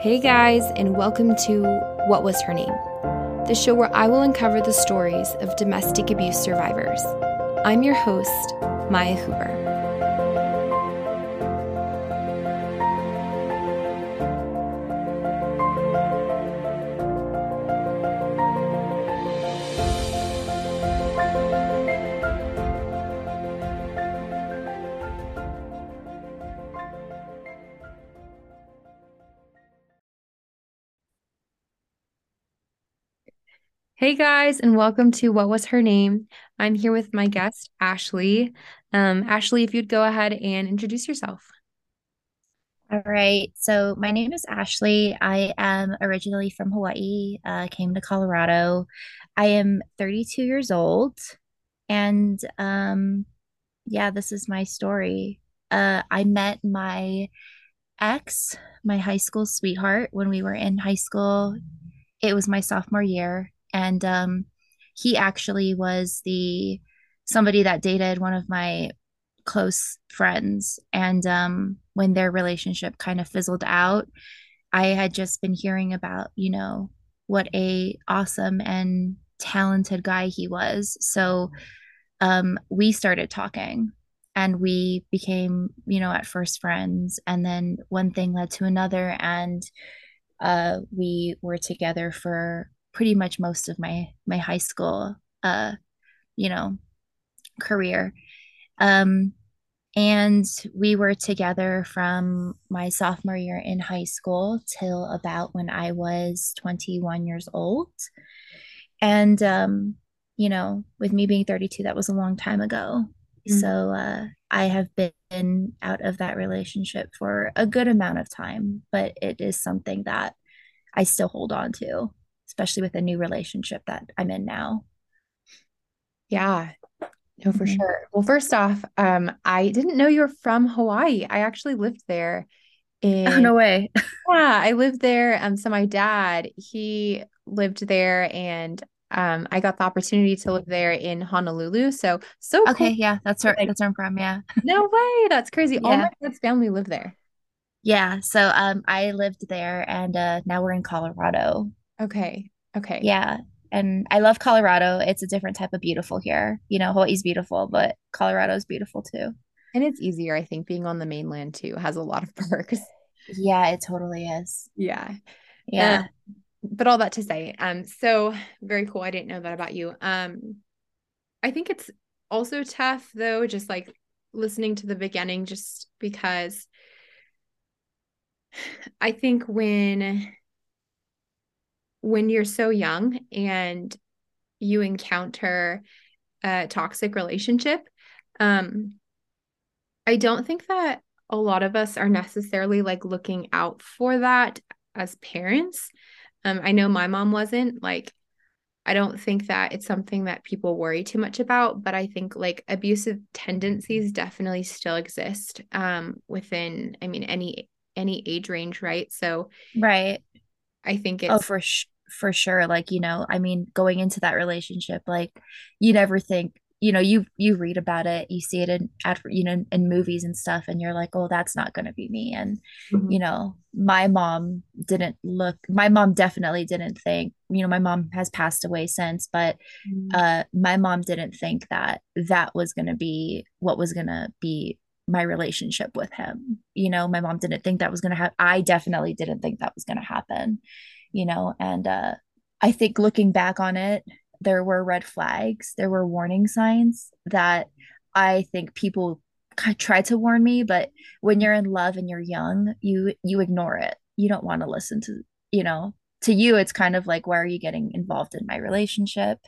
Hey guys, and welcome to What Was Her Name? The show where I will uncover the stories of domestic abuse survivors. I'm your host, Maya Hoover. Guys, and welcome to What Was Her Name? I'm here with my guest, Ashley. Um, Ashley, if you'd go ahead and introduce yourself. All right. So my name is Ashley. I am originally from Hawaii, uh, came to Colorado. I am 32 years old. And um, yeah, this is my story. Uh, I met my ex, my high school sweetheart, when we were in high school. It was my sophomore year. And um, he actually was the somebody that dated one of my close friends. And um, when their relationship kind of fizzled out, I had just been hearing about, you know, what a awesome and talented guy he was. So um, we started talking and we became, you know, at first friends. And then one thing led to another. And uh, we were together for pretty much most of my my high school uh you know career um and we were together from my sophomore year in high school till about when I was 21 years old. And um, you know, with me being 32, that was a long time ago. Mm-hmm. So uh, I have been out of that relationship for a good amount of time, but it is something that I still hold on to especially with a new relationship that I'm in now. Yeah. No, for mm-hmm. sure. Well, first off, um, I didn't know you were from Hawaii. I actually lived there. In, oh, no way. yeah, I lived there. Um, so my dad, he lived there and um I got the opportunity to live there in Honolulu. So so okay, cool. yeah, that's where that's where I'm from. Yeah. no way. That's crazy. Yeah. All my dad's family live there. Yeah. So um I lived there and uh now we're in Colorado. Okay. Okay. Yeah. And I love Colorado. It's a different type of beautiful here. You know, Hawaii's beautiful, but Colorado's beautiful too. And it's easier, I think, being on the mainland too has a lot of perks. Yeah, it totally is. Yeah. Yeah. Uh, but all that to say, um, so very cool. I didn't know that about you. Um, I think it's also tough though, just like listening to the beginning, just because I think when when you're so young and you encounter a toxic relationship, um, I don't think that a lot of us are necessarily like looking out for that as parents. Um, I know my mom wasn't like, I don't think that it's something that people worry too much about, but I think like abusive tendencies definitely still exist um, within, I mean, any any age range, right? So, right. I think it's oh for sh- for sure. Like you know, I mean, going into that relationship, like you never think you know you you read about it you see it in at you know in movies and stuff and you're like oh that's not going to be me and mm-hmm. you know my mom didn't look my mom definitely didn't think you know my mom has passed away since but mm-hmm. uh my mom didn't think that that was going to be what was going to be my relationship with him. You know my mom didn't think that was going to happen i definitely didn't think that was going to happen you know and uh i think looking back on it there were red flags there were warning signs that i think people try to warn me but when you're in love and you're young you you ignore it. You don't want to listen to you know to you it's kind of like why are you getting involved in my relationship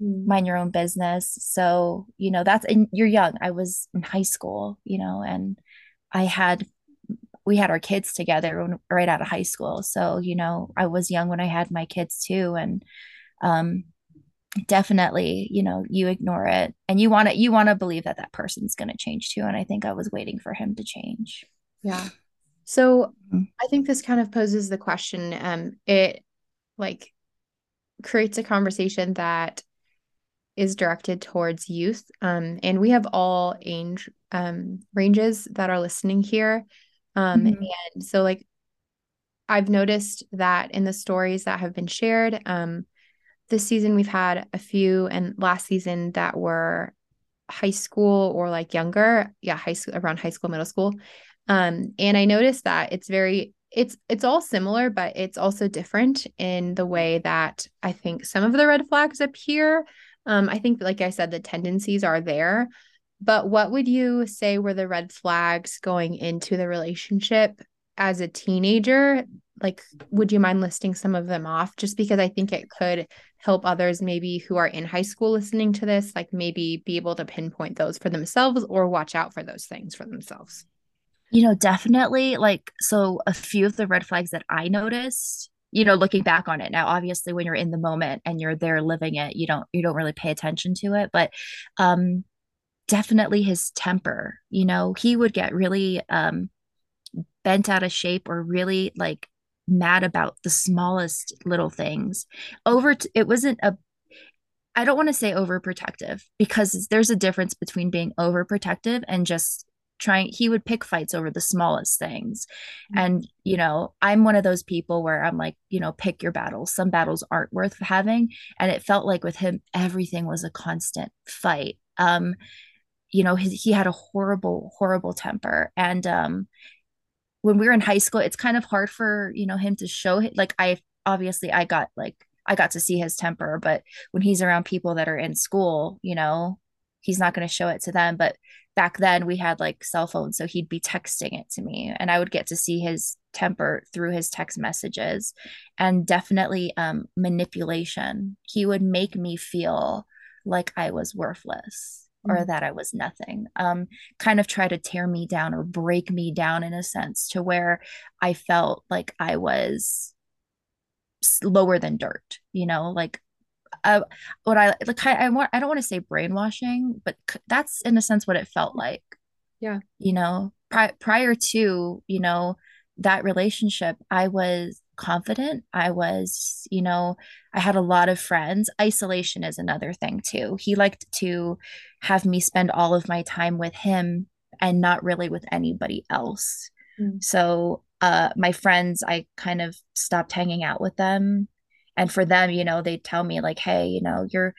mm. mind your own business so you know that's and you're young i was in high school you know and i had we had our kids together when, right out of high school. So, you know, I was young when I had my kids too. And um, definitely, you know, you ignore it and you want to, you want to believe that that person's going to change too. And I think I was waiting for him to change. Yeah. So mm-hmm. I think this kind of poses the question. Um, it like creates a conversation that is directed towards youth. Um, and we have all age um, ranges that are listening here. Um, mm-hmm. and so like I've noticed that in the stories that have been shared, um, this season we've had a few, and last season that were high school or like younger, yeah, high school around high school, middle school. Um, and I noticed that it's very it's it's all similar, but it's also different in the way that I think some of the red flags appear. Um, I think, like I said, the tendencies are there. But what would you say were the red flags going into the relationship as a teenager? Like, would you mind listing some of them off? Just because I think it could help others, maybe who are in high school listening to this, like maybe be able to pinpoint those for themselves or watch out for those things for themselves. You know, definitely like so a few of the red flags that I noticed, you know, looking back on it now, obviously when you're in the moment and you're there living it, you don't you don't really pay attention to it. But um definitely his temper, you know, he would get really um bent out of shape or really like mad about the smallest little things. Over t- it wasn't a I don't want to say overprotective because there's a difference between being overprotective and just trying he would pick fights over the smallest things. Mm-hmm. and you know i'm one of those people where i'm like you know pick your battles. Some battles aren't worth having. And it felt like with him everything was a constant fight. Um you know his, he had a horrible horrible temper. And um when we were in high school it's kind of hard for you know him to show like i obviously i got like i got to see his temper but when he's around people that are in school you know he's not going to show it to them. But back then we had like cell phones so he'd be texting it to me and i would get to see his temper through his text messages and definitely um, manipulation he would make me feel like i was worthless mm-hmm. or that i was nothing um, kind of try to tear me down or break me down in a sense to where i felt like i was lower than dirt you know like uh, what I like, I, I want, I don't want to say brainwashing, but that's in a sense what it felt like. Yeah. You know, pri- prior to, you know, that relationship, I was confident. I was, you know, I had a lot of friends. Isolation is another thing too. He liked to have me spend all of my time with him and not really with anybody else. Mm. So, uh, my friends, I kind of stopped hanging out with them and for them you know they tell me like hey you know you're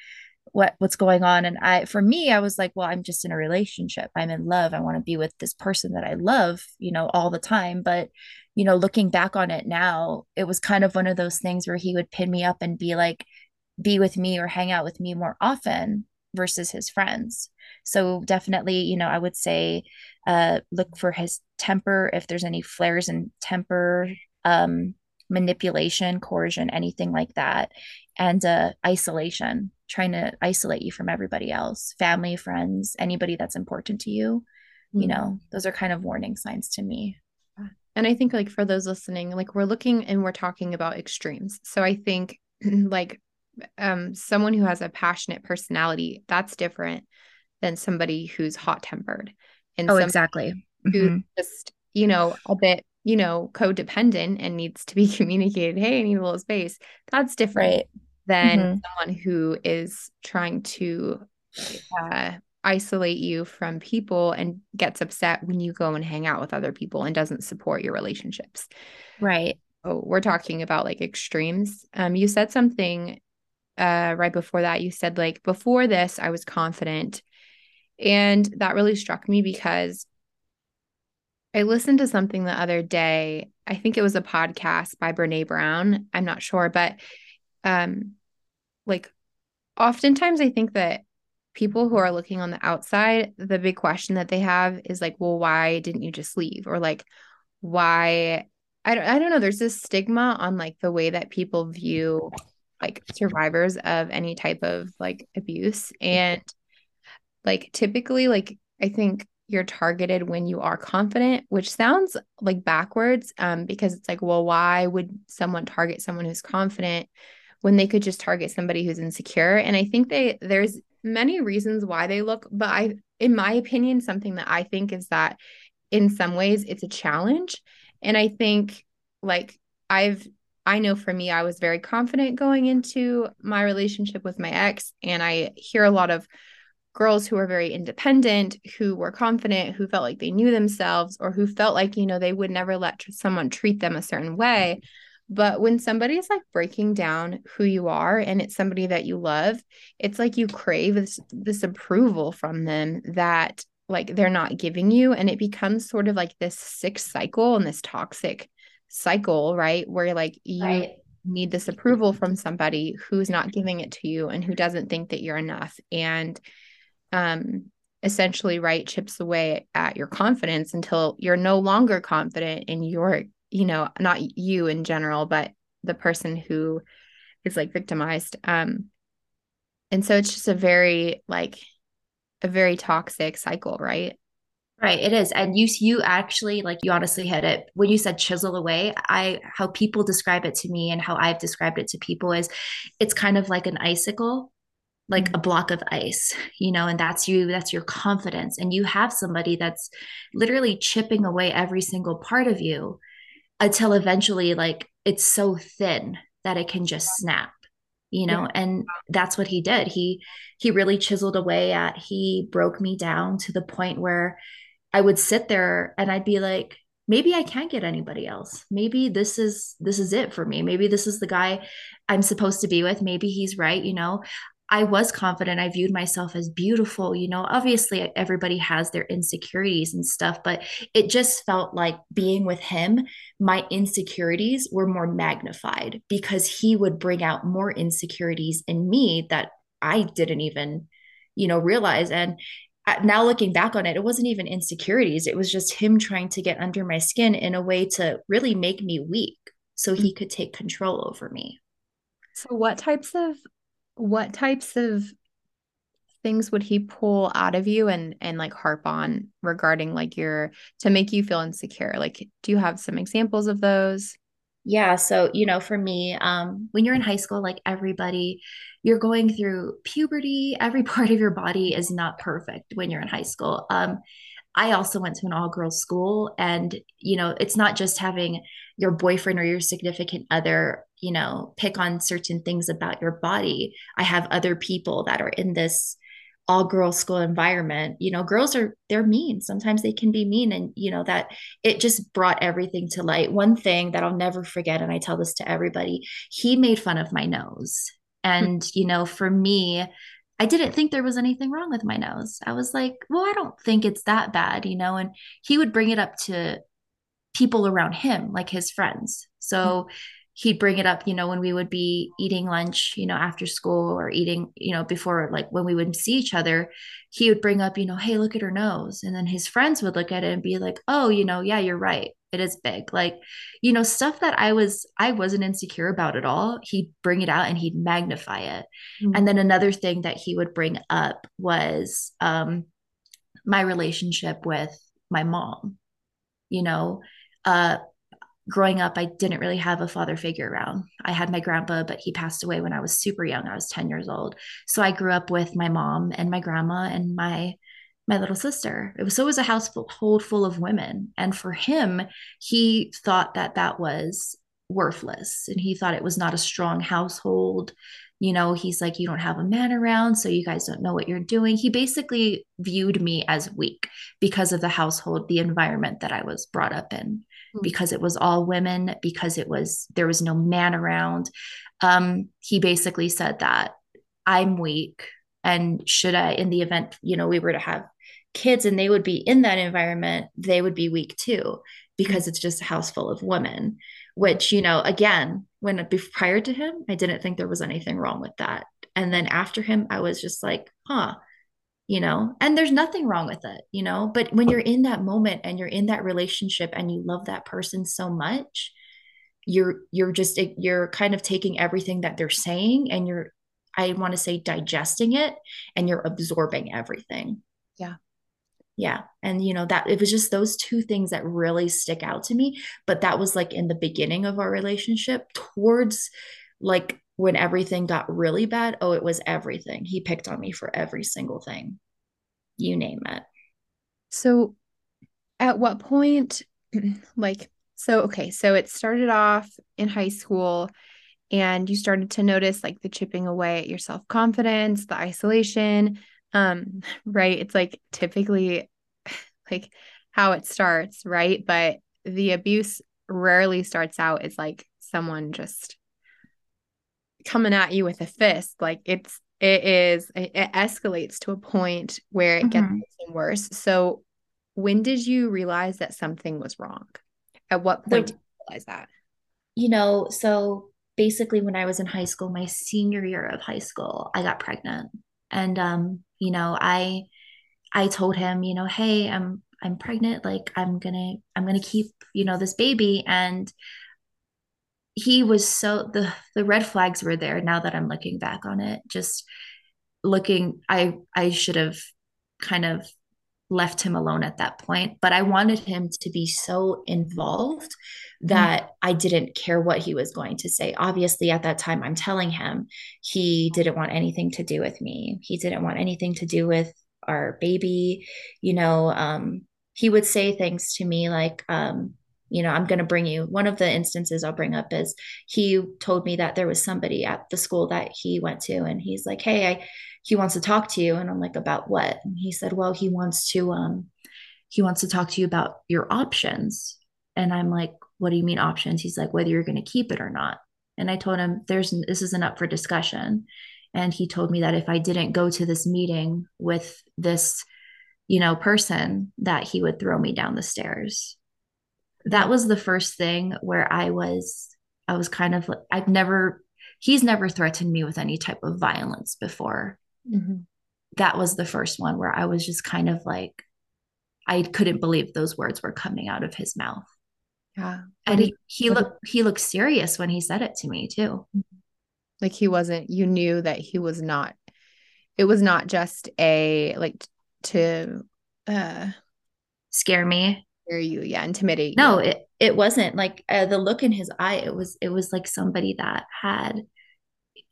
what what's going on? And i for me i was like well i'm just in a relationship. I'm in love. I want to be with this person that i love you know all the time. But you know looking back on it now it was kind of one of those things where he would pin me up and be like be with me or hang out with me more often versus his friends. So definitely you know i would say uh look for his temper if there's any flares in temper um manipulation, coercion, anything like that, and uh, isolation, trying to isolate you from everybody else, family, friends, anybody that's important to you. Mm-hmm. You know, those are kind of warning signs to me. And I think, like, for those listening, like, we're looking and we're talking about extremes. So I think, like, um, someone who has a passionate personality, that's different than somebody who's hot tempered. And oh, exactly. Who mm-hmm. just, you know, a bit you know, codependent and needs to be communicated, hey, I need a little space, that's different right. than mm-hmm. someone who is trying to uh, isolate you from people and gets upset when you go and hang out with other people and doesn't support your relationships. Right. So we're talking about like extremes. Um, you said something uh right before that. You said like before this, I was confident. And that really struck me because I listened to something the other day. I think it was a podcast by Brene Brown. I'm not sure, but um like oftentimes I think that people who are looking on the outside, the big question that they have is like, well, why didn't you just leave? Or like, why I don't I don't know. There's this stigma on like the way that people view like survivors of any type of like abuse. And like typically, like I think you're targeted when you are confident, which sounds like backwards um, because it's like, well, why would someone target someone who's confident when they could just target somebody who's insecure? And I think they there's many reasons why they look, but I, in my opinion, something that I think is that in some ways it's a challenge. And I think like I've I know for me, I was very confident going into my relationship with my ex, and I hear a lot of girls who were very independent, who were confident, who felt like they knew themselves, or who felt like, you know, they would never let someone treat them a certain way. But when somebody's like breaking down who you are and it's somebody that you love, it's like you crave this, this approval from them that like they're not giving you. And it becomes sort of like this sick cycle and this toxic cycle, right? Where like you right. need this approval from somebody who's not giving it to you and who doesn't think that you're enough. And um essentially right chips away at your confidence until you're no longer confident in your you know not you in general but the person who is like victimized um and so it's just a very like a very toxic cycle right Right, it is. And you you actually like you honestly hit it. When you said chisel away, I how people describe it to me and how I've described it to people is it's kind of like an icicle, like mm-hmm. a block of ice, you know, and that's you, that's your confidence. And you have somebody that's literally chipping away every single part of you until eventually like it's so thin that it can just snap you know yeah. and that's what he did he he really chiseled away at he broke me down to the point where I would sit there and I'd be like, maybe I can't get anybody else. Maybe this is this is it for me. Maybe this is the guy I'm supposed to be with. Maybe he's right, you know. I was confident. I viewed myself as beautiful. You know, obviously, everybody has their insecurities and stuff, but it just felt like being with him, my insecurities were more magnified because he would bring out more insecurities in me that I didn't even, you know, realize. And uh, now looking back on it, it wasn't even insecurities. It was just him trying to get under my skin in a way to really make me weak so he mm. could take control over me. So what types of what types of things would he pull out of you and and like harp on regarding like your to make you feel insecure? Like do you have some examples of those? Yeah. So, you know, for me, um, when you're in high school, like everybody, you're going through puberty. Every part of your body is not perfect when you're in high school. Um, I also went to an all girls school, and, you know, it's not just having your boyfriend or your significant other, you know, pick on certain things about your body. I have other people that are in this all girls school environment. You know girls are they're mean. Sometimes they can be mean and you know that it just brought everything to light. One thing that i'll never forget and i tell this to everybody he made fun of my nose. And you know for me i didn't think there was anything wrong with my nose. I was like well i don't think it's that bad you know and he would bring it up to people around him like his friends. So he'd bring it up, you know, when we would be eating lunch, you know, after school or eating, you know, before like when we would see each other, he would bring up, you know, hey, look at her nose. And then his friends would look at it and be like, oh, you know, yeah, you're right. It is big. Like, you know, stuff that I was, I wasn't insecure about at all. He'd bring it out and he'd magnify it. Mm-hmm. And then another thing that he would bring up was um, my relationship with my mom. You know, uh, growing up, I didn't really have a father figure around. I had my grandpa, but he passed away when I was super young. I was 10 years old. So I grew up with my mom and my grandma and my my little sister. It was so it was a household full of women. And for him, he thought that that was worthless and he thought it was not a strong household. You know, he's like, you don't have a man around, so you guys don't know what you're doing. He basically viewed me as weak because of the household, the environment that I was brought up in. Hmm. because it was all women, because it was there was no man around. Um, he basically said that I'm weak, and should I, in the event you know we were to have kids and they would be in that environment, they would be weak too because it's just a house full of women. Which you know, again, when prior to him, I didn't think there was anything wrong with that, and then after him, I was just like, huh you know and there's nothing wrong with it you know but when you're in that moment and you're in that relationship and you love that person so much you're you're just eh, you're kind of taking everything that they're saying and you're i want to say digesting it and you're absorbing everything. Yeah. Yeah and you know that it was just those two things that really stick out to me but that was like in the beginning of our relationship towards like when everything got really bad, oh, it was everything. He picked on me for every single thing. You name it. So at what point like so okay, so it started off in high school and you started to notice like the chipping away at your self-confidence, the isolation. Um, right. It's like typically like how it starts, right? But the abuse rarely starts out as like someone just coming at you with a fist. Like it's it is it escalates to a point where it gets mm-hmm. worse. So when did you realize that something was wrong? At what point did you realize that? You know, so basically when I was in high school, my senior year of high school, I got pregnant. And um, you know, I I told him, you know, hey, I'm I'm pregnant, like I'm gonna I'm gonna keep, you know, this baby. And he was so the the red flags were there now that I'm looking back on it. Just looking, I I should have kind of left him alone at that point. But I wanted him to be so involved that mm. I didn't care what he was going to say. Obviously, at that time, I'm telling him he didn't want anything to do with me. He didn't want anything to do with our baby. You know, um, he would say things to me like, um, you know, I'm going to bring you. One of the instances I'll bring up is he told me that there was somebody at the school that he went to, and he's like, Hey, I, he wants to talk to you. And I'm like, About what? And he said, Well, he wants to, um, he wants to talk to you about your options. And I'm like, What do you mean options? He's like, Whether you're going to keep it or not. And I told him, There's, this isn't up for discussion. And he told me that if I didn't go to this meeting with this, you know, person, that he would throw me down the stairs that was the first thing where I was I was kind of like, I've never he's never threatened me with any type of violence before. Mm-hmm. That was the first one where I was just kind of like I couldn't believe those words were coming out of his mouth. Yeah. And he, he looked he looked serious when he said it to me too. Like he wasn't you knew that he was not it was not just a like to uh scare me you yeah intimidate no you. it, it wasn't like uh, the look in his eye it was it was like somebody that had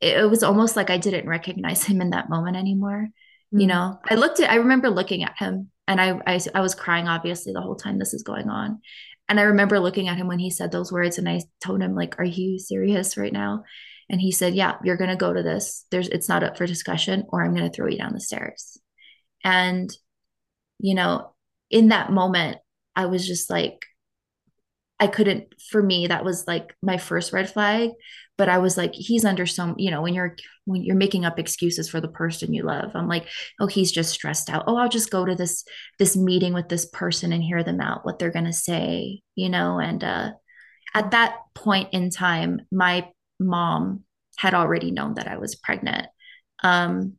it, it was almost like i didn't recognize him in that moment anymore mm-hmm. you know? I looked at i remember looking at him and I, I i was crying obviously the whole time this is going on. And i remember looking at him when he said those words and i told him like are you serious right now? And he said yeah you're going to go to this. There's it's not up for discussion or i'm going to throw you down the stairs. And you know in that moment I was just like, I couldn't, for me, that was like my first red flag. But I was like, he's under some, you know, when you're when you're making up excuses for the person you love, I'm like, oh, he's just stressed out. Oh, I'll just go to this this meeting with this person and hear them out, what they're gonna say, you know. And uh at that point in time, my mom had already known that I was pregnant. Um,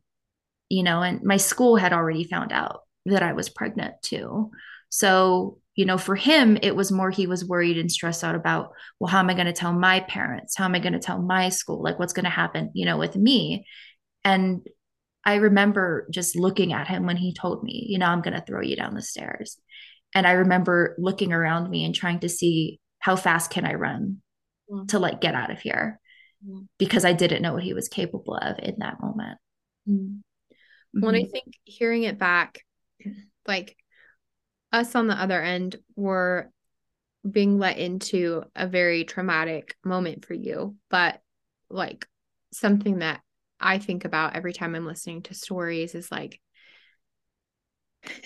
you know, and my school had already found out that I was pregnant too. So you know, for him, it was more he was worried and stressed out about, well, how am I going to tell my parents? How am I going to tell my school? Like, what's going to happen, you know, with me? And I remember just looking at him when he told me, you know, I'm going to throw you down the stairs. And I remember looking around me and trying to see how fast can I run mm-hmm. to like get out of here mm-hmm. because I didn't know what he was capable of in that moment. Mm-hmm. When I think hearing it back, like us on the other end were being let into a very traumatic moment for you, but like something that I think about every time I'm listening to stories is like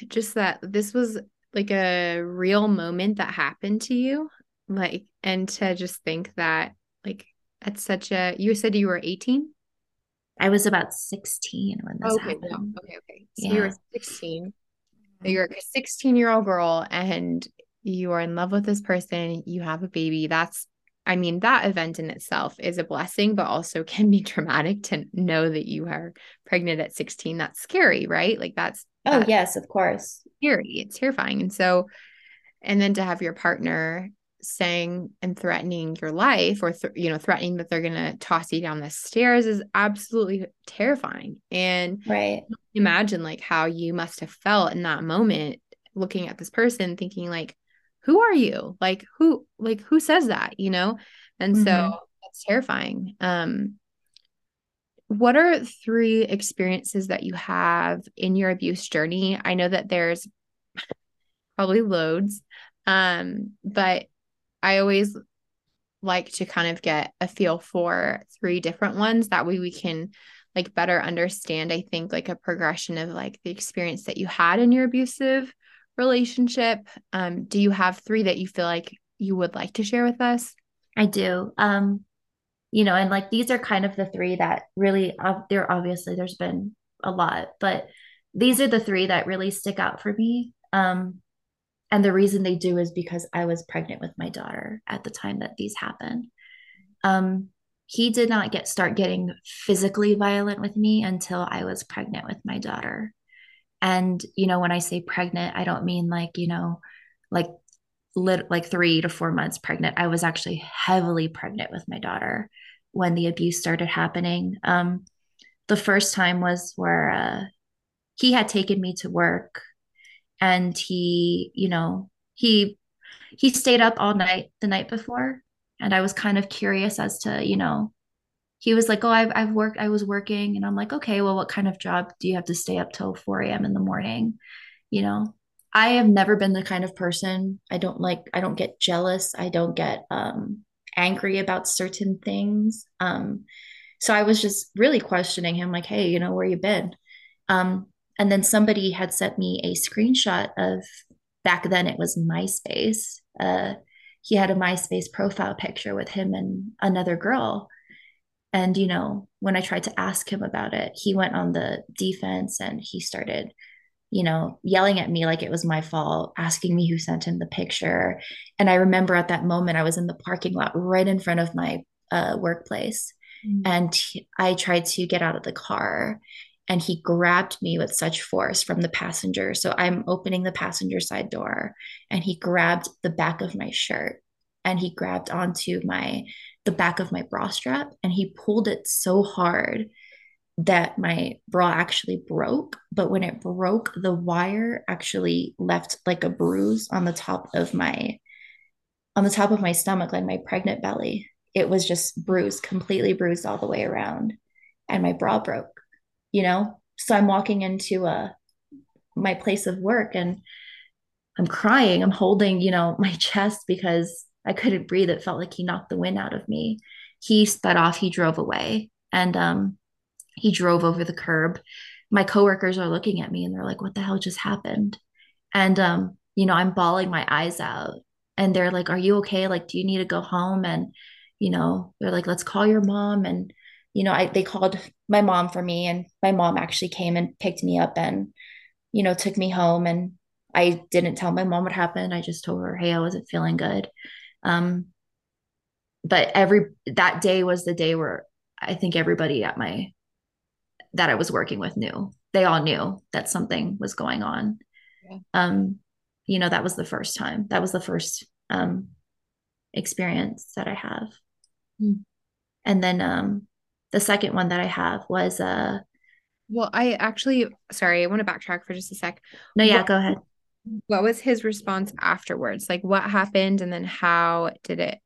just that this was like a real moment that happened to you. Like, and to just think that, like, at such a, you said you were 18? I was about 16 when this okay, happened. okay, okay. So yeah. you were 16 you're a 16 year old girl and you are in love with this person, you have a baby. That's, I mean, that event in itself is a blessing, but also can be traumatic to know that you are pregnant at 16. That's scary, right? Like, that's, oh, that's yes, of course. Scary. It's terrifying. And so, and then to have your partner saying and threatening your life or th- you know threatening that they're going to toss you down the stairs is absolutely terrifying. And right. imagine like how you must have felt in that moment looking at this person thinking like who are you? Like who like who says that? You know? And mm-hmm. so that's terrifying. Um what are three experiences that you have in your abuse journey? I know that there's probably loads um but I always like to kind of get a feel for three different ones. That way we can like better understand, I think, like a progression of like the experience that you had in your abusive relationship. Um, do you have three that you feel like you would like to share with us? I do. Um, you know, and like these are kind of the three that really, uh, there obviously there's been a lot, but these are the three that really stick out for me. Um, and the reason they do is because I was pregnant with my daughter at the time that these happened. Um, he did not get start getting physically violent with me until I was pregnant with my daughter. And you know, when I say pregnant, I don't mean like you know, like lit, like three to four months pregnant. I was actually heavily pregnant with my daughter when the abuse started happening. Um, the first time was where uh, he had taken me to work and he, you know, he he stayed up all night the night before and I was kind of curious as to, you know, he was like, "Oh, I've I've worked. I was working," and I'm like, "Okay, well, what kind of job do you have to stay up till 4 a.m. in the morning?" You know, I have never been the kind of person. I don't like. I don't get jealous. I don't get um, angry about certain things. Um, so I was just really questioning him, like, "Hey, you know, where you been?" Um, and then somebody had sent me a screenshot of back then it was MySpace. Uh, he had a MySpace profile picture with him and another girl. And, you know, when I tried to ask him about it, he went on the defense and he started, you know, yelling at me like it was my fault, asking me who sent him the picture. And I remember at that moment, I was in the parking lot right in front of my uh, workplace. Mm-hmm. And I tried to get out of the car and he grabbed me with such force from the passenger. So I'm opening the passenger side door and he grabbed the back of my shirt and he grabbed onto my the back of my bra strap and he pulled it so hard that my bra actually broke. But when it broke the wire actually left like a bruise on the top of my on the top of my stomach like my pregnant belly. It was just bruised completely bruised all the way around and my bra broke you know? So i'm walking into a uh, my place of work and i'm crying. I'm holding you know my chest because i couldn't breathe. It felt like he knocked the wind out of me. He sped off. He drove away. And um he drove over the curb. My coworkers are looking at me and they're like what the hell just happened? And um you know i'm bawling my eyes out. And they're like are you okay? Like do you need to go home? And you know they're like let's call your mom. And you know, I they called my mom for me and my mom actually came and picked me up and you know, took me home and I didn't tell my mom what happened. I just told her, "Hey, I wasn't feeling good." Um but every that day was the day where I think everybody at my that I was working with knew. They all knew that something was going on. Yeah. Um you know, that was the first time. That was the first um experience that I have. Mm. And then um the second one that I have was uh well, I actually sorry, I want to backtrack for just a sec. No, yeah, what, go ahead. What was his response afterwards? Like what happened and then how did it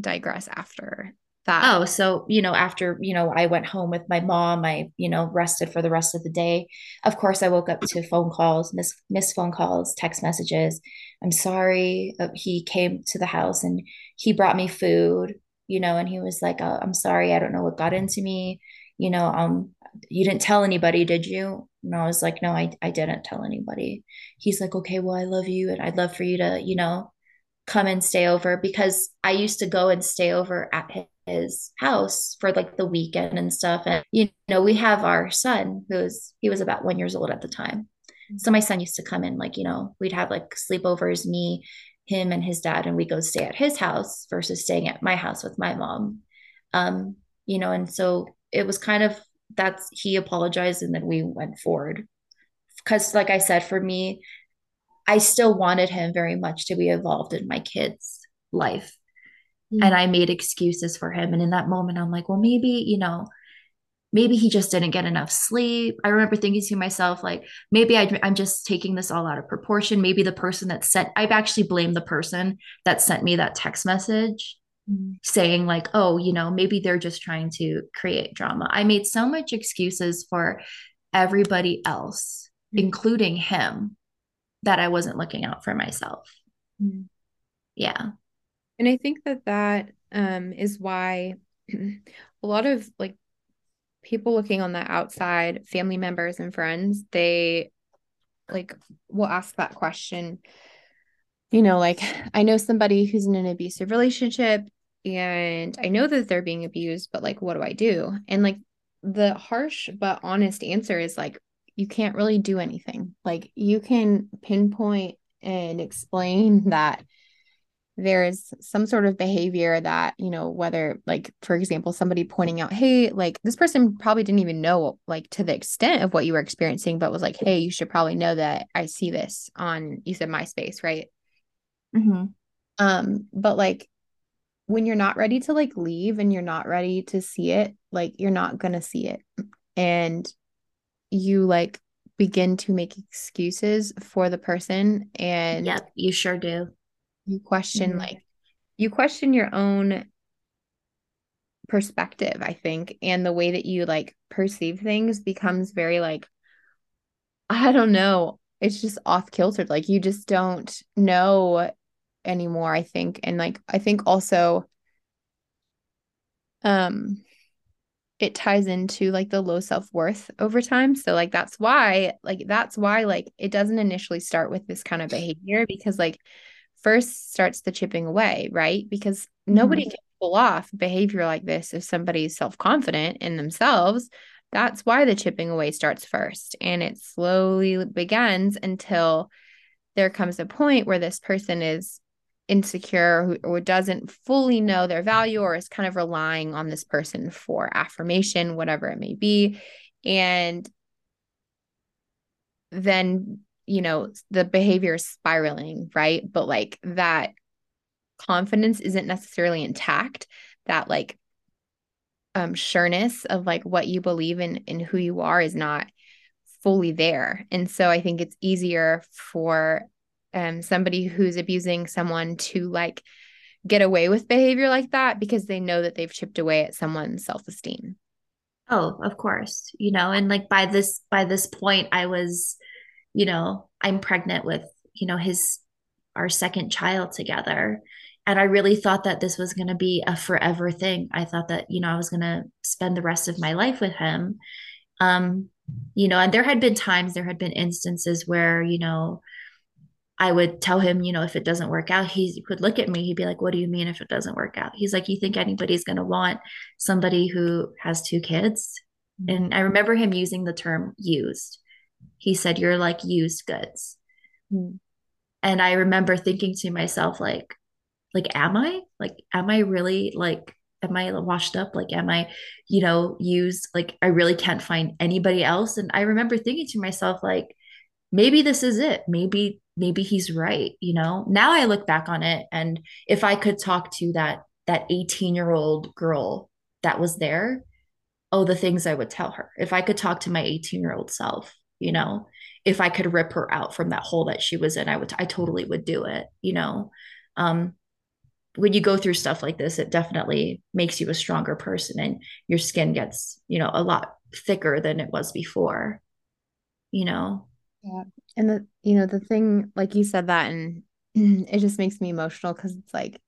digress after that? Oh, so, you know, after, you know, I went home with my mom, I, you know, rested for the rest of the day. Of course, I woke up to phone calls, miss miss phone calls, text messages. I'm sorry. Uh, he came to the house and he brought me food you know, and he was like, oh, I'm sorry, I don't know what got into me. You know, um, you didn't tell anybody, did you? And I was like, no, I, I didn't tell anybody. He's like, okay, well, I love you. And I'd love for you to, you know, come and stay over because I used to go and stay over at his house for like the weekend and stuff. And, you know, we have our son who's, he was about one years old at the time. So my son used to come in, like, you know, we'd have like sleepovers, me him and his dad and we go stay at his house versus staying at my house with my mom. Um you know and so it was kind of that's he apologized and then we went forward. Because like i said for me i still wanted him very much to be involved in my kids life. Mm-hmm. and i made excuses for him. And in that moment i'm like well maybe you know maybe he just didn't get enough sleep. I remember thinking to myself, like, maybe I, am just taking this all out of proportion. Maybe the person that sent, I've actually blamed the person that sent me that text message mm-hmm. saying, like, oh, you know, maybe they're just trying to create drama. I made so much excuses for everybody else, mm-hmm. including him, that I wasn't looking out for myself. Mm-hmm. Yeah. And I think that that um, is why a lot of like people looking on the outside, family members and friends, they like will ask that question. You know, like I know somebody who's in an abusive relationship and I know that they're being abused, but like, what do I do? And like the harsh but honest answer is like, you can't really do anything. Like, you can pinpoint and explain that there's some sort of behavior that you know whether like for example somebody pointing out hey like this person probably didn't even know like to the extent of what you were experiencing but was like hey you should probably know that i see this on you said myspace right? Mm-hmm. um but like when you're not ready to like leave and you're not ready to see it like you're not gonna see it. And you like begin to make excuses for the person and yep you sure do you question mm-hmm. like you question your own perspective i think and the way that you like perceive things becomes very like i don't know it's just off kilter like you just don't know anymore i think and like i think also um it ties into like the low self-worth over time so like that's why like that's why like it doesn't initially start with this kind of behavior because like first starts the chipping away, right? Because nobody mm-hmm. can pull off behavior like this if somebody's self confident in themselves. That's why the chipping away starts first. And it slowly begins until there comes a point where this person is insecure or doesn't fully know their value or is kind of relying on this person for affirmation, whatever it may be. And then you know, the behavior is spiraling, right? But like that confidence isn't necessarily intact. That like um sureness of like what you believe in and who you are is not fully there. And so I think it's easier for um somebody who's abusing someone to like get away with behavior like that because they know that they've chipped away at someone's self-esteem. Oh, of course. You know, and like by this by this point I was you know, I'm pregnant with, you know, his, our second child together. And I really thought that this was going to be a forever thing. I thought that, you know, I was going to spend the rest of my life with him. Um, you know, and there had been times, there had been instances where, you know, I would tell him, you know, if it doesn't work out, he would look at me. He'd be like, What do you mean if it doesn't work out? He's like, You think anybody's going to want somebody who has two kids? Mm-hmm. And I remember him using the term used he said you're like used goods. Mm. and i remember thinking to myself like like am i? Like am i really like am i washed up? Like am i you know used? Like i really can't find anybody else. And i remember thinking to myself like maybe this is it. Maybe maybe he's right you know? Now i look back on it and if i could talk to that that 18 year old girl that was there oh the things i would tell her. If i could talk to my 18 year old self you know if i could rip her out from that hole that she was in i would i totally would do it you know? Um when you go through stuff like this it definitely makes you a stronger person and your skin gets you know a lot thicker than it was before you know? Yeah. And the you know the thing like you said that and it just makes me emotional because it's like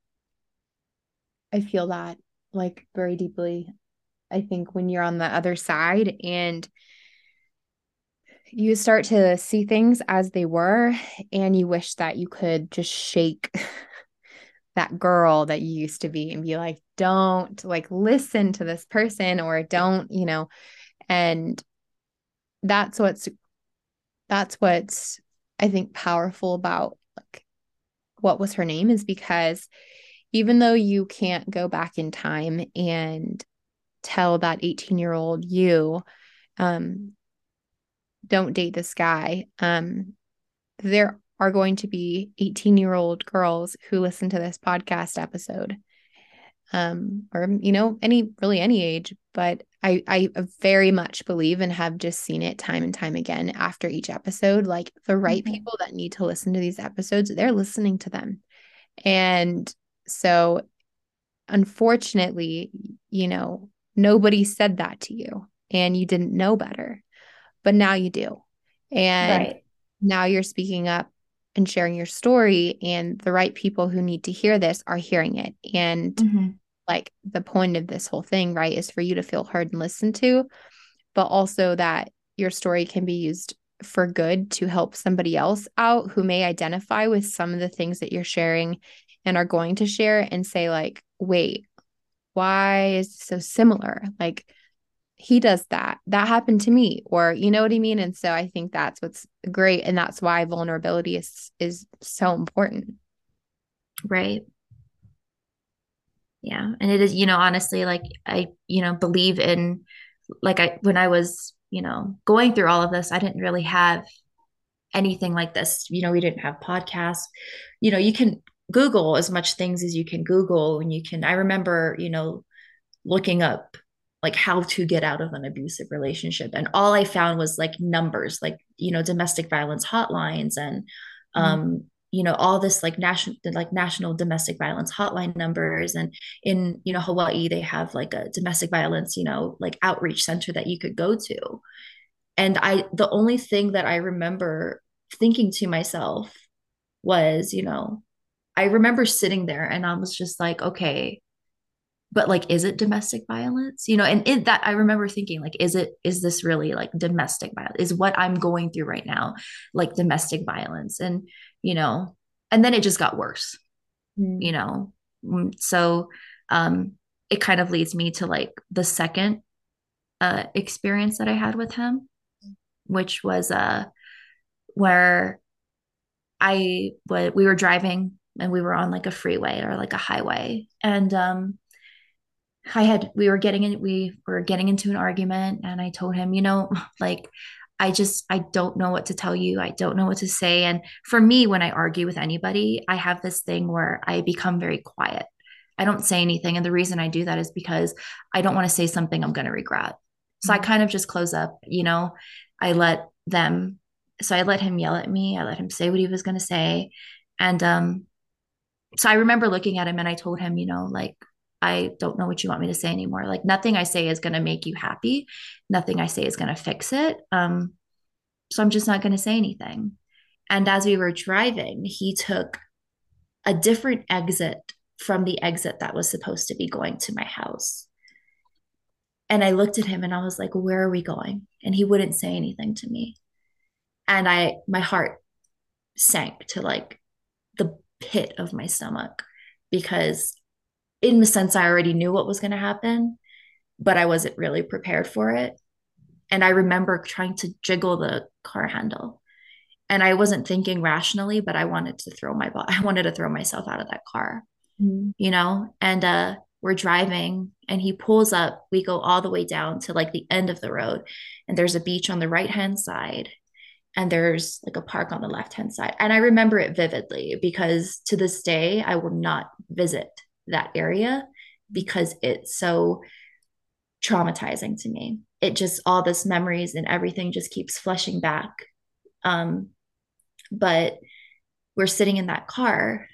i feel that like very deeply i think when you're on the other side and you start to see things as they were and you wish that you could just shake that girl that you used to be and be like don't like listen to this person or don't you know? And that's what's that's what's i think powerful about like what was her name is because even though you can't go back in time and tell that 18 year old you um don't date this guy um there are going to be 18 year old girls who listen to this podcast episode. Um or you know any really any age but i i very much believe and have just seen it time and time again after each episode like the right mm-hmm. people that need to listen to these episodes they're listening to them. And so unfortunately you know nobody said that to you and you didn't know better but now you do. And right. now you're speaking up and sharing your story and the right people who need to hear this are hearing it and mm-hmm. like the point of this whole thing, right, is for you to feel heard and listened to, but also that your story can be used for good to help somebody else out who may identify with some of the things that you're sharing and are going to share and say like wait why is this so similar like he does that. That happened to me or you know what i mean? And so i think that's what's great and that's why vulnerability is is so important. Right. Yeah and it is you know honestly like i you know believe in like i when i was you know going through all of this i didn't really have anything like this. You know we didn't have podcasts. You know you can google as much things as you can google and you can i remember you know looking up like how to get out of an abusive relationship. And all i found was like numbers like you know domestic violence hotlines and mm-hmm. um you know all this like national like national domestic violence hotline numbers. And in you know hawaii they have like a domestic violence you know like outreach center that you could go to. And i the only thing that i remember thinking to myself was you know i remember sitting there and i was just like okay but like is it domestic violence? You know and in that i remember thinking like is it is this really like domestic violence is what i'm going through right now like domestic violence? And you know and then it just got worse mm. you know? Mm, so um it kind of leads me to like the second uh experience that i had with him which was uh where i what we were driving and we were on like a freeway or like a highway. And um I had we were getting in we were getting into an argument and I told him, you know, like I just I don't know what to tell you. I don't know what to say and for me when I argue with anybody, I have this thing where I become very quiet. I don't say anything and the reason I do that is because I don't want to say something I'm going to regret. So I mm-hmm. kind of just close up, you know. I let them so I let him yell at me. I let him say what he was going to say and um so I remember looking at him and I told him, you know, like I don't know what you want me to say anymore. Like nothing I say is going to make you happy. Nothing I say is going to fix it. Um, so I'm just not going to say anything. And as we were driving, he took a different exit from the exit that was supposed to be going to my house. And I looked at him and I was like, where are we going? And he wouldn't say anything to me. And I, my heart sank to like the pit of my stomach because in the sense I already knew what was going to happen, but I wasn't really prepared for it. And I remember trying to jiggle the car handle. And I wasn't thinking rationally, but I wanted to throw my I wanted to throw myself out of that car. Mm-hmm. You know? And uh we're driving and he pulls up. We go all the way down to like the end of the road. And there's a beach on the right hand side and there's like a park on the left hand side. And I remember it vividly because to this day, I will not visit that area because it's so traumatizing to me. It just all this memories and everything just keeps flushing back. Um, but we're sitting in that car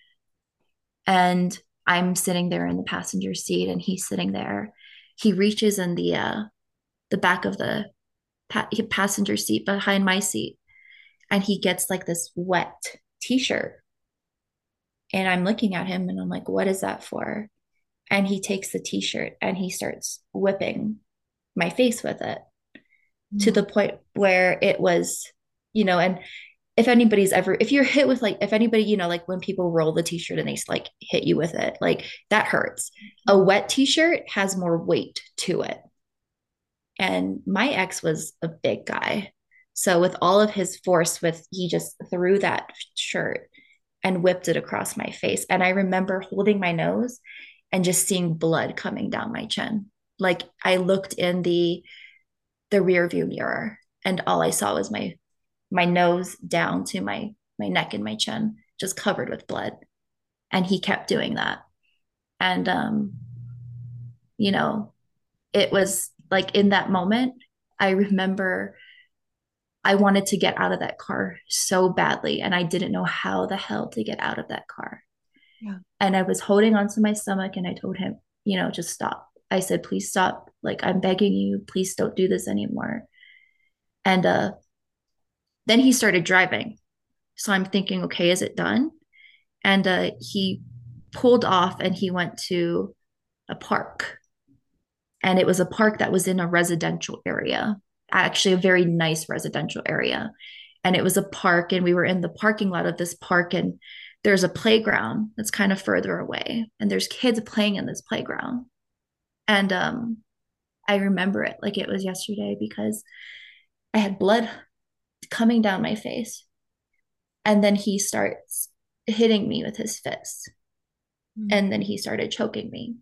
and I'm sitting there in the passenger seat and he's sitting there. He reaches in the uh the back of the pa- passenger seat behind my seat and he gets like this wet t-shirt and I'm looking at him and I'm like, what is that for? And he takes the t shirt and he starts whipping my face with it mm-hmm. to the point where it was, you know, and if anybody's ever, if you're hit with like, if anybody, you know, like when people roll the t shirt and they like hit you with it, like that hurts. A wet t shirt has more weight to it. And my ex was a big guy. So with all of his force, with he just threw that shirt and whipped it across my face. And I remember holding my nose and just seeing blood coming down my chin. Like I looked in the the rear view mirror and all I saw was my my nose down to my my neck and my chin just covered with blood. And he kept doing that. And um you know, it was like in that moment I remember I wanted to get out of that car so badly and I didn't know how the hell to get out of that car. Yeah. And I was holding onto my stomach and I told him, you know, just stop. I said, please stop. Like I'm begging you, please don't do this anymore. And uh then he started driving. So I'm thinking, okay, is it done? And uh he pulled off and he went to a park. And it was a park that was in a residential area, actually, a very nice residential area. And it was a park, and we were in the parking lot of this park, and there's a playground that's kind of further away, and there's kids playing in this playground. And um, I remember it like it was yesterday because I had blood coming down my face. And then he starts hitting me with his fist. Mm-hmm. And then he started choking me.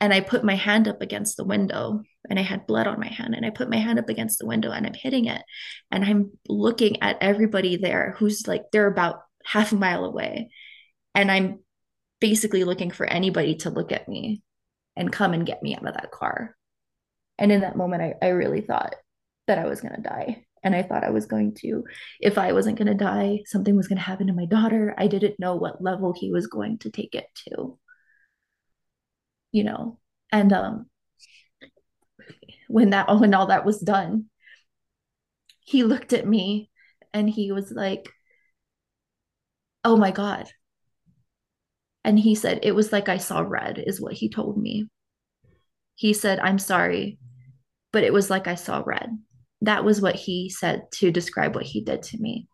And I put my hand up against the window and I had blood on my hand. And I put my hand up against the window and I'm hitting it. And I'm looking at everybody there who's like, they're about half a mile away. And I'm basically looking for anybody to look at me and come and get me out of that car. And in that moment, I, I really thought that I was to die. And I thought I was going to, if I wasn't to die, something was to happen to my daughter. I didn't know what level he was going to take it to. You know, and um, when that when all that was done, he looked at me and he was like, "Oh my god." And he said, "It was like I saw red," is what he told me. He said, "I'm sorry, but it was like I saw red." that was what he said to describe what he did to me.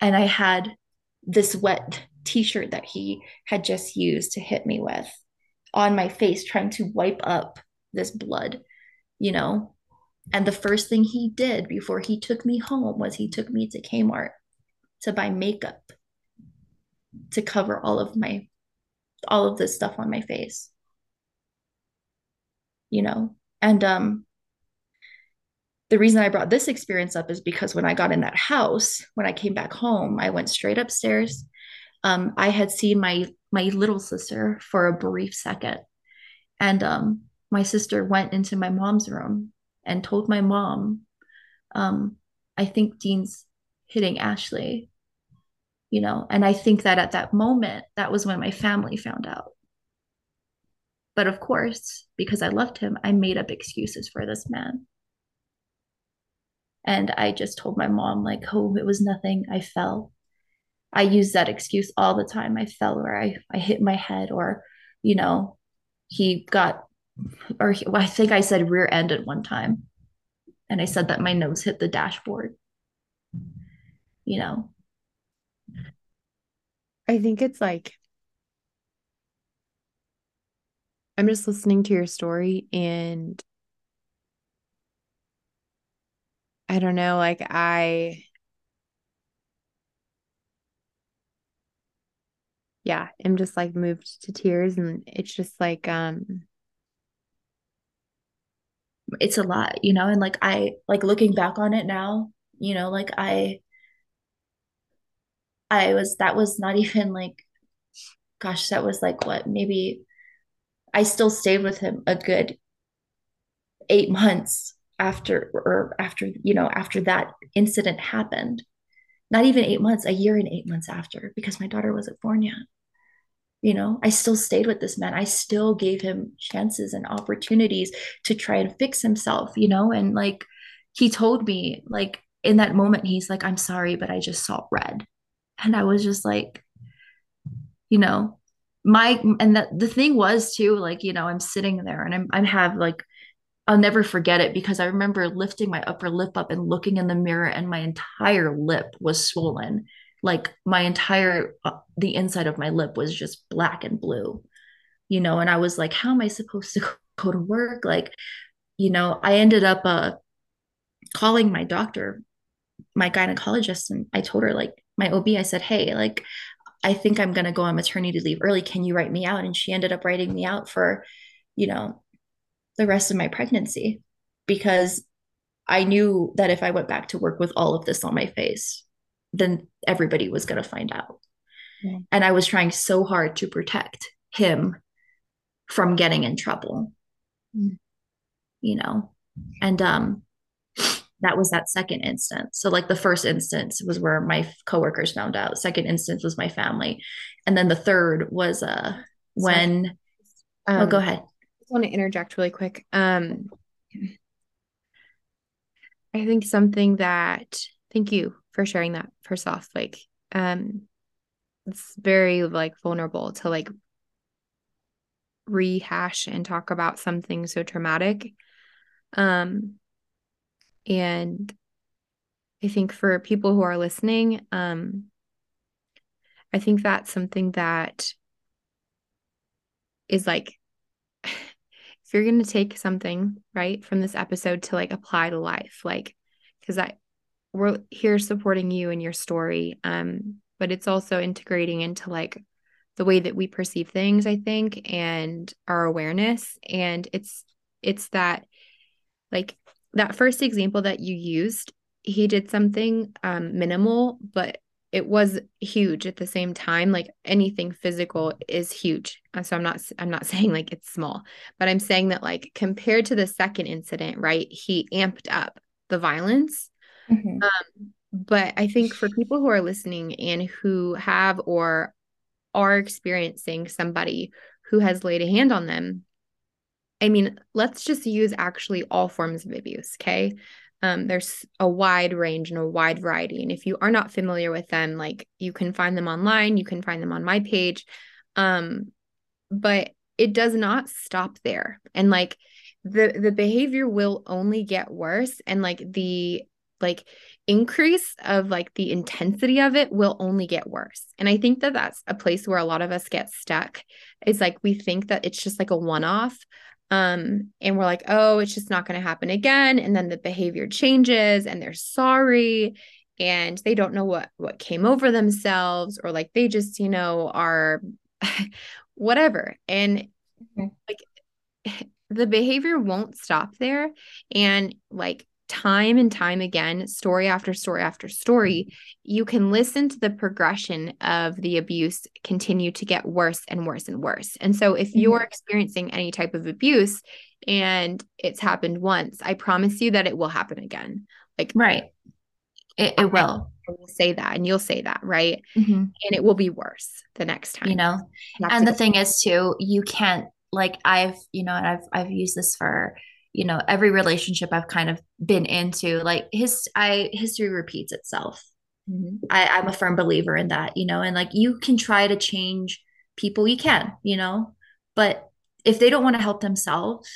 And I had this wet t shirt that he had just used to hit me with on my face, trying to wipe up this blood, you know. And the first thing he did before he took me home was he took me to Kmart to buy makeup to cover all of my all of this stuff on my face you know and um the reason I brought this experience up is because when I got in that house, when I came back home, I went straight upstairs. Um, I had seen my my little sister for a brief second, and um, my sister went into my mom's room and told my mom, um, "I think Dean's hitting Ashley." You know, and I think that at that moment, that was when my family found out. But of course, because I loved him, I made up excuses for this man. And I just told my mom, like, oh, it was nothing. I fell. I use that excuse all the time. I fell or I, I hit my head or, you know, he got, or he, I think I said rear end at one time. And I said that my nose hit the dashboard, you know. I think it's like, I'm just listening to your story and I don't know, like I yeah, I'm just like moved to tears and it's just like um it's a lot, you know, and like I like looking back on it now, you know, like I I was that was not even like gosh, that was like what maybe I still stayed with him a good 8 months after or after you know after that incident happened not even eight months a year and eight months after because my daughter wasn't born yet. You know i still stayed with this man. I still gave him chances and opportunities to try and fix himself you know? And like he told me like in that moment he's like i'm sorry but i just saw red. And i was just like you know my and that the thing was too like you know i'm sitting there and i'm i have like I'll never forget it because I remember lifting my upper lip up and looking in the mirror and my entire lip was swollen. Like my entire uh, the inside of my lip was just black and blue. You know, and I was like how am I supposed to go to work? Like, you know, I ended up uh calling my doctor, my gynecologist and I told her like my OB I said, "Hey, like I think I'm going to go on maternity leave early. Can you write me out?" And she ended up writing me out for you know the rest of my pregnancy because I knew that if I went back to work with all of this on my face, then everybody was going to find out. Yeah. And I was trying so hard to protect him from getting in trouble. Mm. You know. And um that was that second instance. So like the first instance was where my coworkers found out. Second instance was my family. And then the third was uh when um, oh go ahead want to interject really quick. Um, I think something that thank you for sharing that first off. Like, um, it's very like vulnerable to like rehash and talk about something so traumatic. Um, and I think for people who are listening, um, I think that's something that is like, if you're going to take something, right, from this episode to like apply to life, like, because I, we're here supporting you and your story. Um, but it's also integrating into like the way that we perceive things, I think, and our awareness. And it's, it's that like that first example that you used, he did something um, minimal, but it was huge at the same time like anything physical is huge so i'm not i'm not saying like it's small but i'm saying that like compared to the second incident right he amped up the violence mm-hmm. um, but i think for people who are listening and who have or are experiencing somebody who has laid a hand on them I mean, let's just use actually all forms of abuse, okay? Um, there's a wide range and a wide variety. And if you are not familiar with them, like you can find them online, you can find them on my page. Um, but it does not stop there. And like the the behavior will only get worse. And like the like increase of like the intensity of it will only get worse. And I think that that's a place where a lot of us get stuck. Is like we think that it's just like a one off, um, and we're like, oh, it's just not going to happen again. And then the behavior changes and they're sorry and they don't know what what came over themselves or like they just, you know, are whatever. And mm-hmm. like the behavior won't stop there. And like time and time again, story after story after story, you can listen to the progression of the abuse continue to get worse and worse and worse. And so, if mm-hmm. you're experiencing any type of abuse and it's happened once, I promise you that it will happen again. Like, right. It, it will. I will say that, and you'll say that, right? Mm-hmm. And it will be worse the next time. You know, and the thing is, too, you can't like I've, you know, and I've I've used this for you know every relationship i've kind of been into like his i history repeats itself mm-hmm. I, i'm a firm believer in that you know and like you can try to change people you can you know but if they don't want to help themselves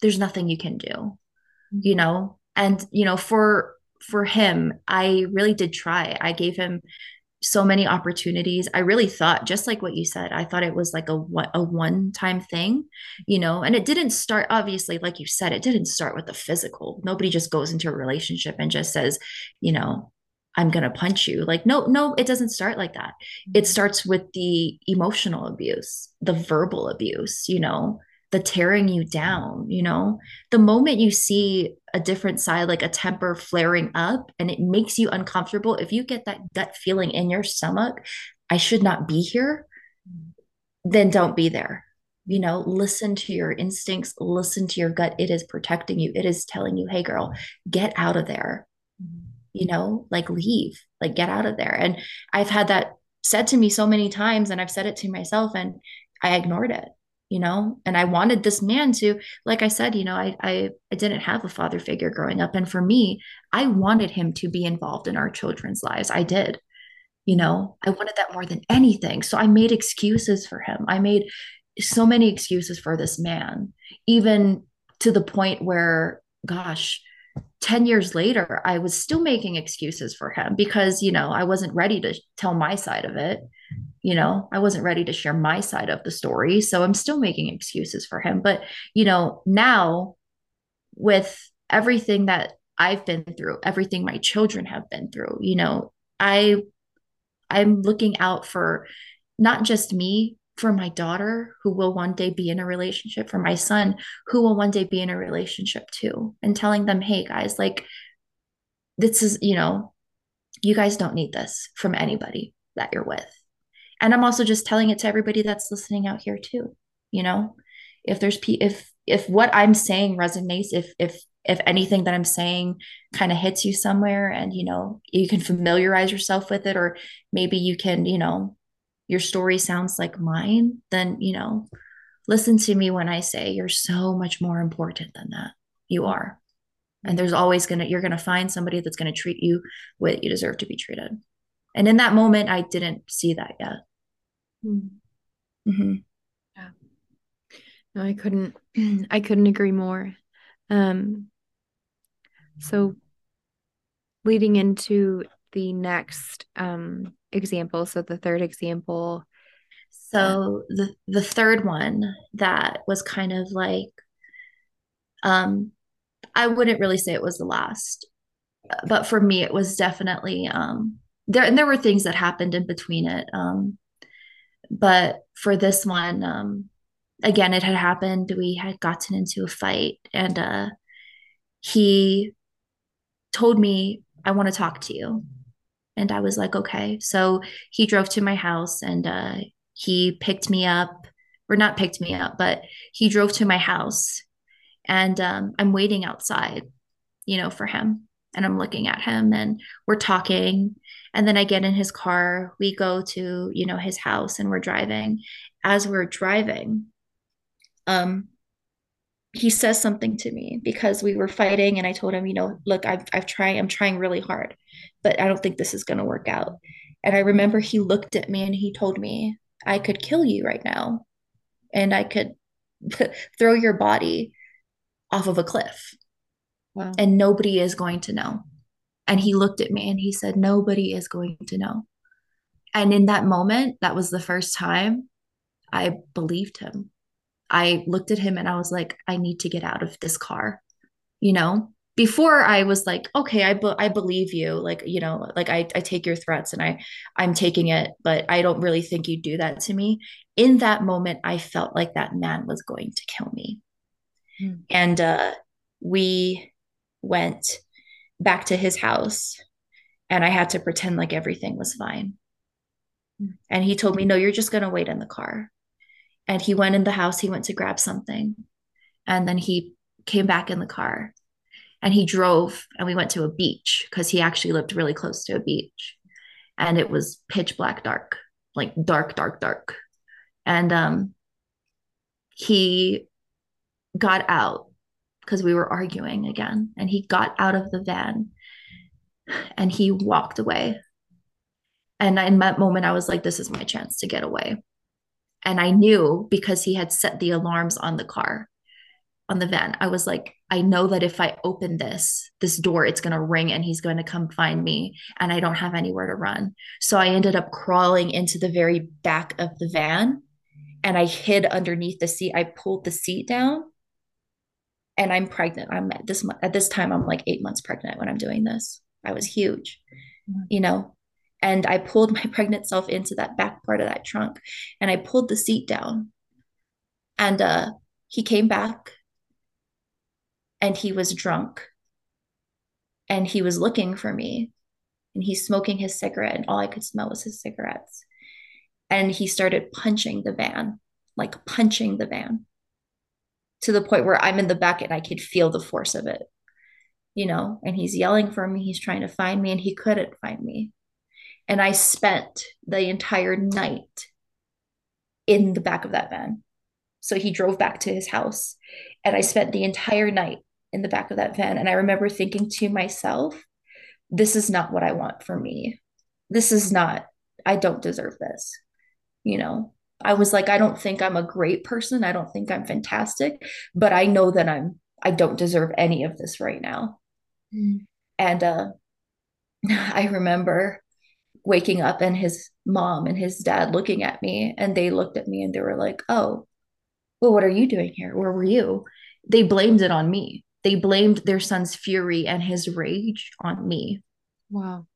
there's nothing you can do mm-hmm. you know and you know for for him i really did try i gave him so many opportunities. I really thought, just like what you said, I thought it was like a a one time thing, you know. And it didn't start, obviously, like you said, it didn't start with the physical. Nobody just goes into a relationship and just says, you know, I'm gonna punch you. Like, no, no, it doesn't start like that. It mm-hmm. starts with the emotional abuse, the verbal abuse, you know, the tearing you down, you know, the moment you see a different side, like a temper flaring up and it makes you uncomfortable, if you get that gut feeling in your stomach, I should not be here, then don't be there. You know, listen to your instincts, listen to your gut. It is protecting you, it is telling you, hey, girl, get out of there. You know, like leave, like get out of there. And I've had that said to me so many times, and I've said it to myself, and I ignored it you know? And i wanted this man to like i said you know I, I i didn't have a father figure growing up. And for me i wanted him to be involved in our children's lives. I did you know? I wanted that more than anything. So i made excuses for him. I made so many excuses for this man even to the point where gosh 10 years later i was still making excuses for him because you know i wasn't ready to tell my side of it you know i wasn't ready to share my side of the story so i'm still making excuses for him. But you know now with everything that i've been through everything my children have been through you know i i'm looking out for not just me for my daughter who will one day be in a relationship for my son who will one day be in a relationship too and telling them hey guys like this is you know you guys don't need this from anybody that you're with and i'm also just telling it to everybody that's listening out here too you know? If there's p if if what i'm saying resonates if if if anything that i'm saying kind of hits you somewhere and you know you can familiarize yourself with it or maybe you can you know your story sounds like mine then you know listen to me when i say you're so much more important than that. You are. And there's always gonna you're gonna find somebody that's gonna treat you what you deserve to be treated. And in that moment i didn't see that yet Mm-hmm. Yeah. No, I couldn't I couldn't agree more. Um so leading into the next um example, so the third example. So the the third one that was kind of like um I wouldn't really say it was the last, but for me it was definitely um there and there were things that happened in between it. Um but for this one, um again it had happened. We had gotten into a fight and uh he told me, I want to talk to you. And I was like, okay. So he drove to my house and uh, he picked me up, or not picked me up, but he drove to my house. And um, I'm waiting outside, you know, for him. And I'm looking at him and we're talking. And then I get in his car. We go to, you know, his house and we're driving. As we're driving, um, he says something to me because we were fighting and I told him, you know, look, I've I've tried, I'm trying really hard, but I don't think this is gonna work out. And I remember he looked at me and he told me, I could kill you right now and I could throw your body off of a cliff. Wow. And nobody is going to know. And he looked at me and he said, Nobody is going to know. And in that moment, that was the first time I believed him. I looked at him and I was like, I need to get out of this car. You know, before I was like, okay, I, be- I believe you. Like, you know, like I, I take your threats and I, I'm taking it, but I don't really think you'd do that to me. In that moment, I felt like that man was going to kill me. Hmm. And uh, we went back to his house and I had to pretend like everything was fine. And he told me, no, you're just going to wait in the car. And he went in the house he went to grab something and then he came back in the car. And he drove and we went to a beach because he actually lived really close to a beach. And it was pitch black dark like dark dark dark. And um he got out because we were arguing again and he got out of the van and he walked away and in that moment i was like this is my chance to get away and I knew because he had set the alarms on the car, on the van. I was like, I know that if I open this, this door, it's going to ring and he's going to come find me. And I don't have anywhere to run. So I ended up crawling into the very back of the van and I hid underneath the seat. I pulled the seat down and I'm pregnant. I'm at this at this time I'm like 8 months pregnant when I'm doing this. I was huge. Mm-hmm. You know, and I pulled my pregnant self into that back part of that trunk and I pulled the seat down. And uh, he came back and he was drunk and he was looking for me and he's smoking his cigarette and all I could smell was his cigarettes. And he started punching the van, like punching the van to the point where I'm in the back and I could feel the force of it, you know, and he's yelling for me. He's trying to find me and he couldn't find me. And I spent the entire night in the back of that van. So he drove back to his house, and I spent the entire night in the back of that van. And I remember thinking to myself, this is not what I want for me. This is not, I don't deserve this. You know, I was like, I don't think I'm a great person. I don't think I'm fantastic, but I know that I'm, I don't deserve any of this right now. Mm. And uh, I remember waking up and his mom and his dad looking at me and they looked at me and they were like oh well what are you doing here where were you they blamed it on me they blamed their son's fury and his rage on me wow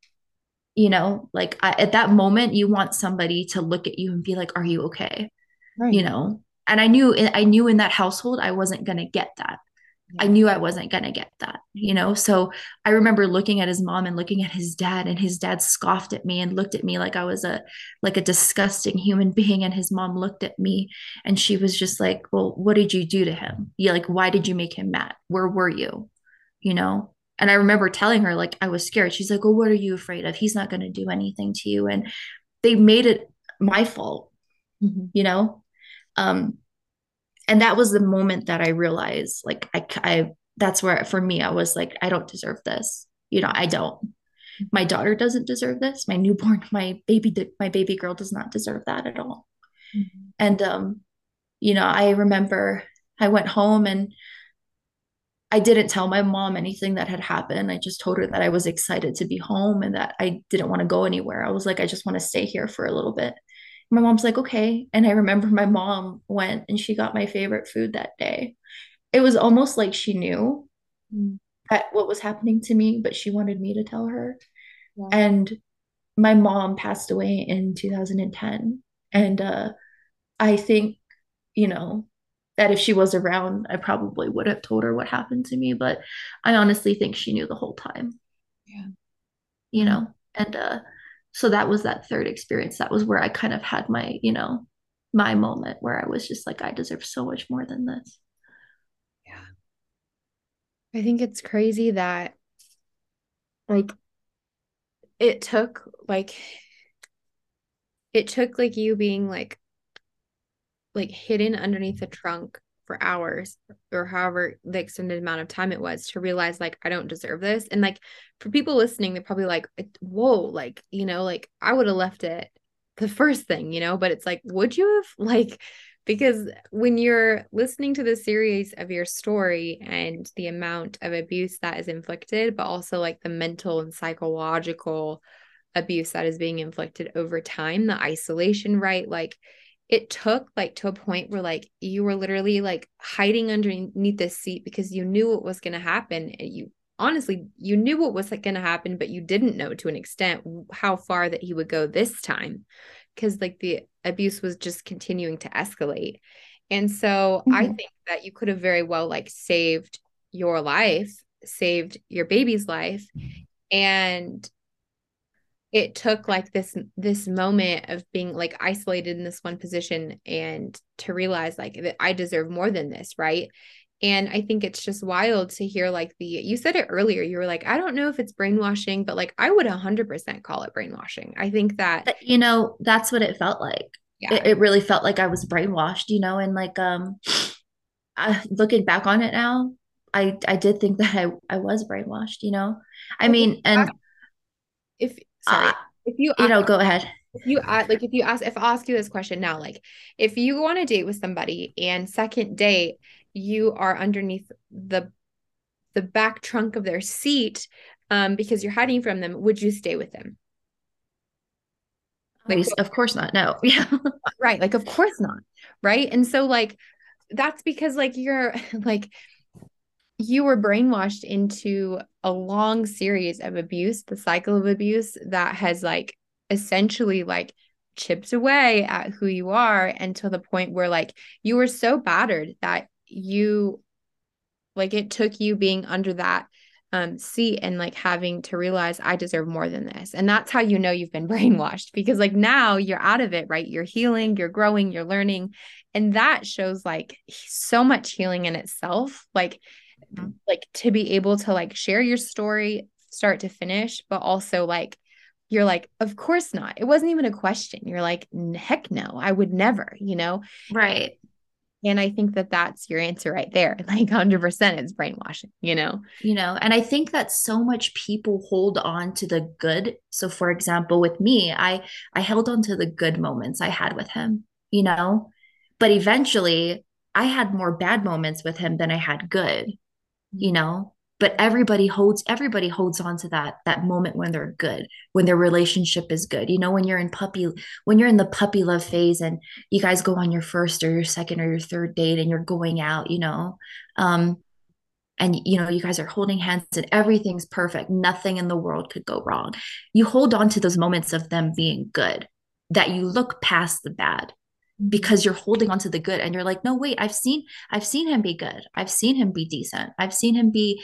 you know like I, at that moment you want somebody to look at you and be like are you okay right. you know and i knew i knew in that household i wasn't going to get that I knew I wasn't going to get that, you know? So I remember looking at his mom and looking at his dad and his dad scoffed at me and looked at me like I was a like a disgusting human being and his mom looked at me and she was just like, "Well, what did you do to him? You like why did you make him mad? Where were you?" You know? And I remember telling her like I was scared. She's like, "Well, what are you afraid of? He's not going to do anything to you." And they made it my fault. Mm-hmm. You know? Um and that was the moment that I realized like I, I that's where for me I was like I don't deserve this you know I don't my daughter doesn't deserve this my newborn my baby my baby girl does not deserve that at all mm-hmm. and um you know, I remember I went home and I didn't tell my mom anything that had happened. I just told her that I was excited to be home and that I didn't want to go anywhere. I was like, I just want to stay here for a little bit. My mom's like, okay. And I remember my mom went and she got my favorite food that day. It was almost like she knew mm. that what was happening to me, but she wanted me to tell her. Yeah. And my mom passed away in 2010. And uh, I think, you know, that if she was around, I probably would have told her what happened to me. But I honestly think she knew the whole time. Yeah. You know, and uh, so that was that third experience. That was where I kind of had my, you know, my moment where I was just like, I deserve so much more than this. Yeah. I think it's crazy that, like, it took, like, it took, like, you being like like hidden underneath the trunk for hours or however the extended amount of time it was to realize like I don't deserve this. And like for people listening, they're probably like, whoa, like, you know, like I would have left it the first thing, you know, but it's like, would you have like because when you're listening to the series of your story and the amount of abuse that is inflicted, but also like the mental and psychological abuse that is being inflicted over time, the isolation, right? Like it took like to a point where like you were literally like hiding underneath this seat because you knew what was going to happen. And you honestly you knew what was like, going to happen but you didn't know to an extent how far that he would go this time because like the abuse was just continuing to escalate. And so mm-hmm. i think that you could have very well like saved your life saved your baby's life. And it took like this this moment of being like isolated in this one position and to realize like that I deserve more than this, right? And I think it's just wild to hear like the you said it earlier, you were like, I don't know if it's brainwashing, but like I would 100% call it brainwashing. I think that you know, that's what it felt like. Yeah. It, it really felt like I was brainwashed, you know, and like um I, looking back on it now, I I did think that I I was brainwashed, you know. I mean, and if sorry. Uh, if you you know, go ahead. If you ask, like if you ask if I ask you this question now, like if you go on a date with somebody and second date you are underneath the the back trunk of their seat um because you're hiding from them, would you stay with them? Like of course not. No. Yeah. right. Like of course not. Right. And so like that's because like you're like you were brainwashed into a long series of abuse, the cycle of abuse that has like essentially like chipped away at who you are until the point where like you were so battered that you like it took you being under that um seat and like having to realize I deserve more than this. And that's how you know you've been brainwashed because like now you're out of it, right? You're healing, you're growing, you're learning. And that shows like so much healing in itself. Like mm-hmm. like to be able to like share your story start to finish but also like you're like of course not. It wasn't even a question. You're like heck no. I would never you know? Right. And i think that that's your answer right there. Like 100% it's brainwashing you know? You know and i think that so much people hold on to the good. So for example with me i i held on to the good moments i had with him you know? But eventually i had more bad moments with him than i had good you know but everybody holds everybody holds on to that that moment when they're good when their relationship is good. You know when you're in puppy when you're in the puppy love phase and you guys go on your first or your second or your third date and you're going out you know um and you know you guys are holding hands and everything's perfect. Nothing in the world could go wrong. You hold on to those moments of them being good that you look past the bad because you're holding on to the good and you're like no wait i've seen i've seen him be good. I've seen him be decent. I've seen him be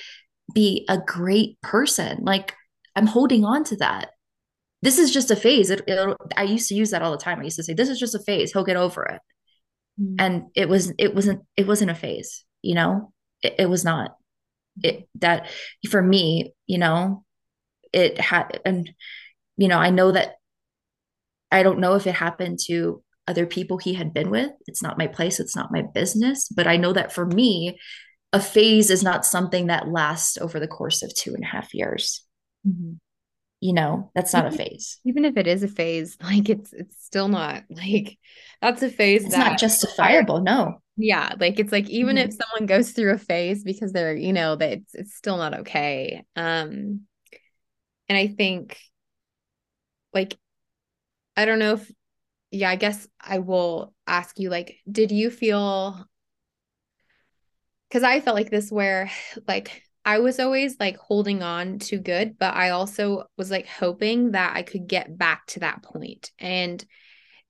be a great person. Like i'm holding on to that. This is just a phase. It, i used to use that all the time. I used to say this is just a phase. He'll get over it. Mm-hmm. and it was it wasn't it wasn't a phase you know? It, it was not. It that for me you know it had and you know i know that i don't know if it happened to other people he had been with. It's not my place, it's not my business. But I know that for me, a phase is not something that lasts over the course of two and a half years. Mm-hmm. you know, that's not a phase. Even if it is a phase, like it's it's still not like that's a phase it's that not justifiable, no. Yeah, like it's like even mm-hmm. if someone goes through a phase because they're, you know, that it's it's still not okay. Um and I think like I don't know if yeah, I guess I will ask you like did you feel cuz I felt like this where like I was always like holding on to good, but I also was like hoping that I could get back to that point and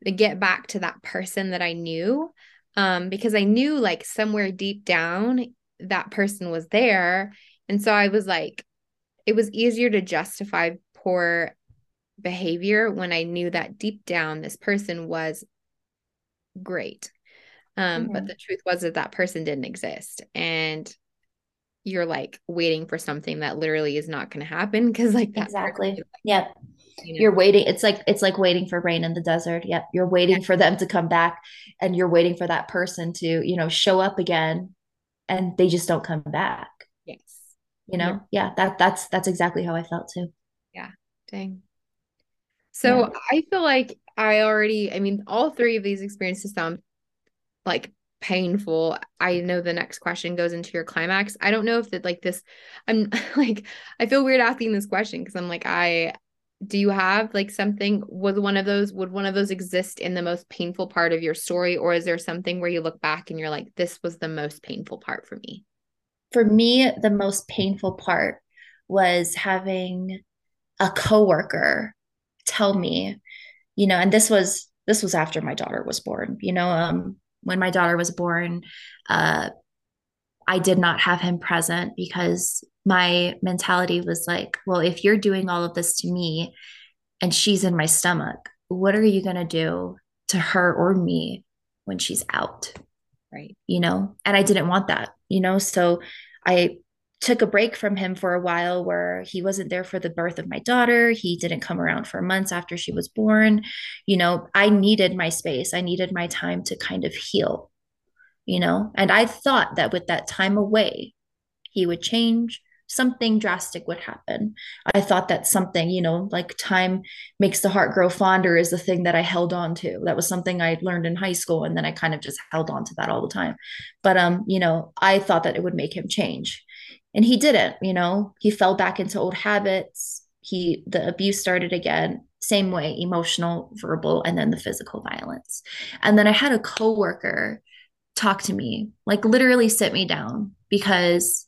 get back to that person that I knew. Um, because I knew like somewhere deep down that person was there. And so I was like, it was easier to justify poor behavior when I knew that deep down this person was great. Um, mm-hmm. but the truth was that that person didn't exist. And you're like waiting for something that literally is not going to happen because like that exactly. person, yep. you know? you're waiting it's like it's like waiting for rain in the desert. Yep. You're waiting for them to come back and you're waiting for that person to you know show up again and they just don't come back. Yes. You know? Yeah, yeah that that's that's exactly how i felt too. Yeah. Dang so yeah. i feel like i already i mean all three of these experiences sound like painful. I know the next question goes into your climax. I don't know if that like this i'm like i feel weird asking this question because i'm like i do you have like something would one of those would one of those exist in the most painful part of your story or is there something where you look back and you're like this was the most painful part for me? For me the most painful part was having a coworker tell me you know and this was this was after my daughter was born you know um when my daughter was born, uh, I did not have him present because my mentality was like, well, if you're doing all of this to me and she's in my stomach, what are you going to do to her or me when she's out? Right. You know, and I didn't want that, you know, so I took a break from him for a while where he wasn't there for the birth of my daughter. He didn't come around for months after she was born. You know, I needed my space. I needed my time to kind of heal, you know, and I thought that with that time away, he would change. Something drastic would happen. I thought that something, you know, like time makes the heart grow fonder is the thing that I held on to. That was something I learned in high school. And then I kind of just held on to that all the time. But, um, you know, I thought that it would make him change and he didn't you know he fell back into old habits. He the abuse started again same way emotional verbal and then the physical violence. And then i had a coworker talk to me like literally sit me down because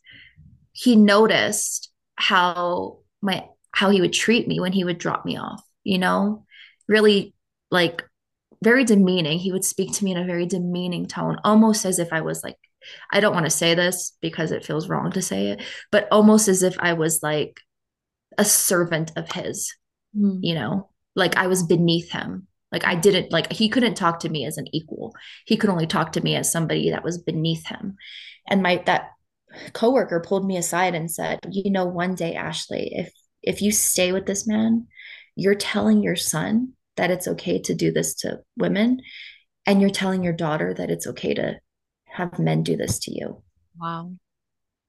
he noticed how my how he would treat me when he would drop me off you know? Really like very demeaning. He would speak to me in a very demeaning tone almost as if i was like I don't want to say this because it feels wrong to say it, but almost as if I was like a servant of his, mm. you know, like I was beneath him. Like I didn't like he couldn't talk to me as an equal. He could only talk to me as somebody that was beneath him. And my that coworker pulled me aside and said, "You know, one day Ashley, if if you stay with this man, you're telling your son that it's okay to do this to women and you're telling your daughter that it's okay to have men do this to you. Wow.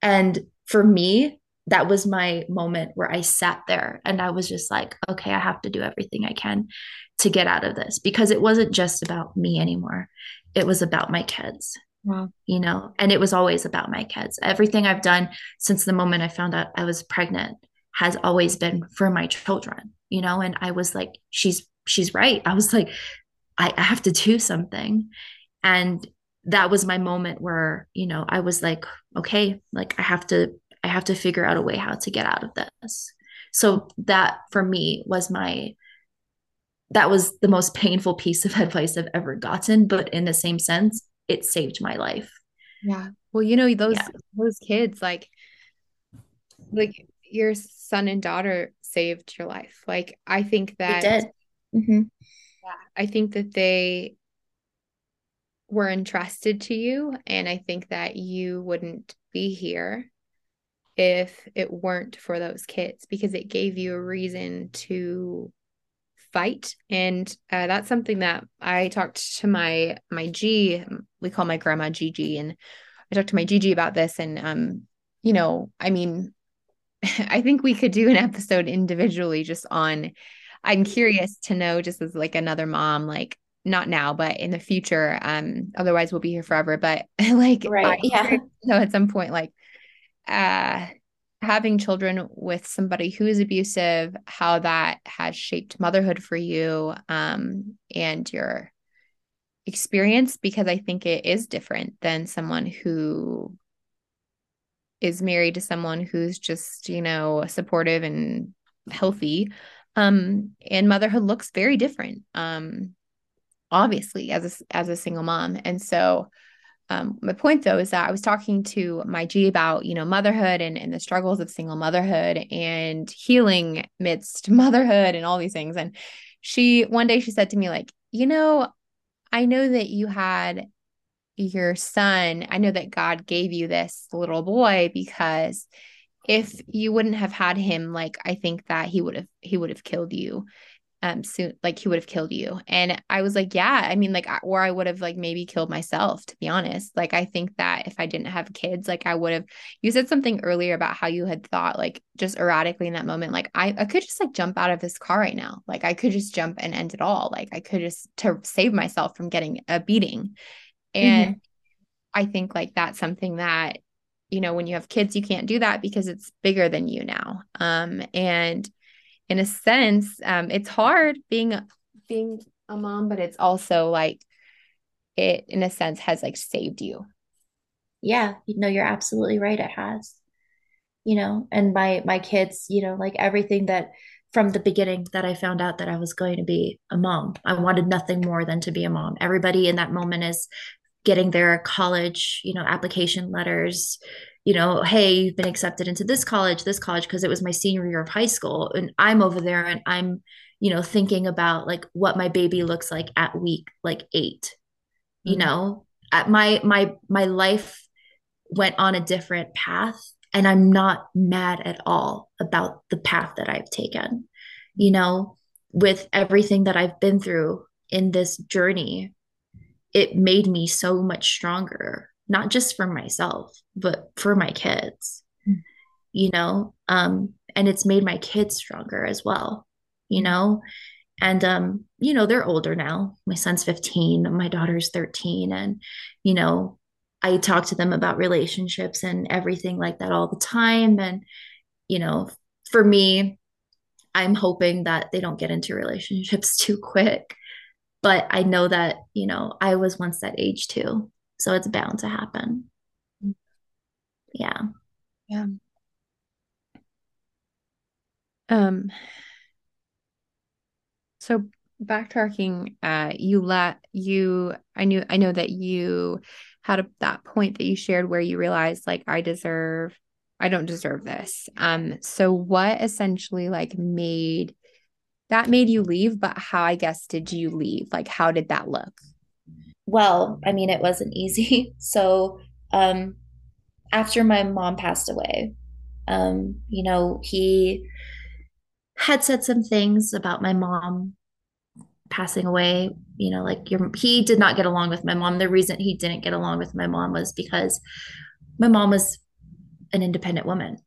And for me, that was my moment where I sat there and I was just like, okay, I have to do everything I can to get out of this because it wasn't just about me anymore. It was about my kids. Wow. You know, and it was always about my kids. Everything I've done since the moment I found out I was pregnant has always been for my children, you know, and I was like, she's she's right. I was like, I, I have to do something. And that was my moment where you know i was like okay like i have to i have to figure out a way how to get out of this so that for me was my that was the most painful piece of advice i've ever gotten but in the same sense it saved my life yeah well you know those yeah. those kids like like your son and daughter saved your life like i think that did. Mm-hmm. yeah i think that they were entrusted to you. And I think that you wouldn't be here if it weren't for those kids because it gave you a reason to fight and uh, that's something that i talked to my my g we call my grandma gigi and i talked to my gigi about this and um you know i mean I think we could do an episode individually just on I'm curious to know just as like another mom like not now but in the future um otherwise we'll be here forever but like right yeah so at some point like uh having children with somebody who is abusive how that has shaped motherhood for you um and your experience because I think it is different than someone who is married to someone who's just, you know, supportive and healthy. Um, and motherhood looks very different. Um, obviously as a, as a single mom. And so um, my point though is that I was talking to my G about, you know, motherhood and, and the struggles of single motherhood and healing amidst motherhood and all these things. And she one day she said to me, like, you know, I know that you had your son. I know that God gave you this little boy because if you wouldn't have had him, like I think that he would have he would have killed you um soon like he would have killed you. And i was like yeah i mean like or i would have like maybe killed myself to be honest. Like i think that if i didn't have kids like i would have you said something earlier about how you had thought like just erratically in that moment like i, I could just like jump out of this car right now. Like i could just jump and end it all. Like i could just to save myself from getting a beating. And mm-hmm. i think like that's something that you know when you have kids you can't do that because it's bigger than you now. Um and in a sense um, it's hard being being a mom but it's also like it in a sense has like saved you yeah you know you're absolutely right it has you know and my my kids you know like everything that from the beginning that I found out that I was going to be a mom. I wanted nothing more than to be a mom. Everybody in that moment is getting their college, you know, application letters, you know, hey, you've been accepted into this college, this college, because it was my senior year of high school. And I'm over there and I'm, you know, thinking about like what my baby looks like at week like 8 mm-hmm. You know, at my my my life went on a different path and I'm not mad at all about the path that I've taken. You know, with everything that I've been through in this journey, it made me so much stronger not just for myself, but for my kids, mm. you know? Um, and it's made my kids stronger as well, you mm. know? And, um, you know, they're older now. My son's 15, my daughter's 13. And, you know, I talk to them about relationships and everything like that all the time. And, you know, for me, I'm hoping that they don't get into relationships too quick. But I know that, you know, I was once that age too. So it's bound to happen. Yeah. Yeah. Um so backtracking uh you let you I knew I know that you had a, that point that you shared where you realized like I deserve I don't deserve this. Um so what essentially like made that made you leave but how I guess did you leave? Like how did that look? well, I mean, it wasn't easy. So, um, after my mom passed away, um, you know, he had said some things about my mom passing away. You know, like your, he did not get along with my mom. The reason he didn't get along with my mom was because my mom was an independent woman.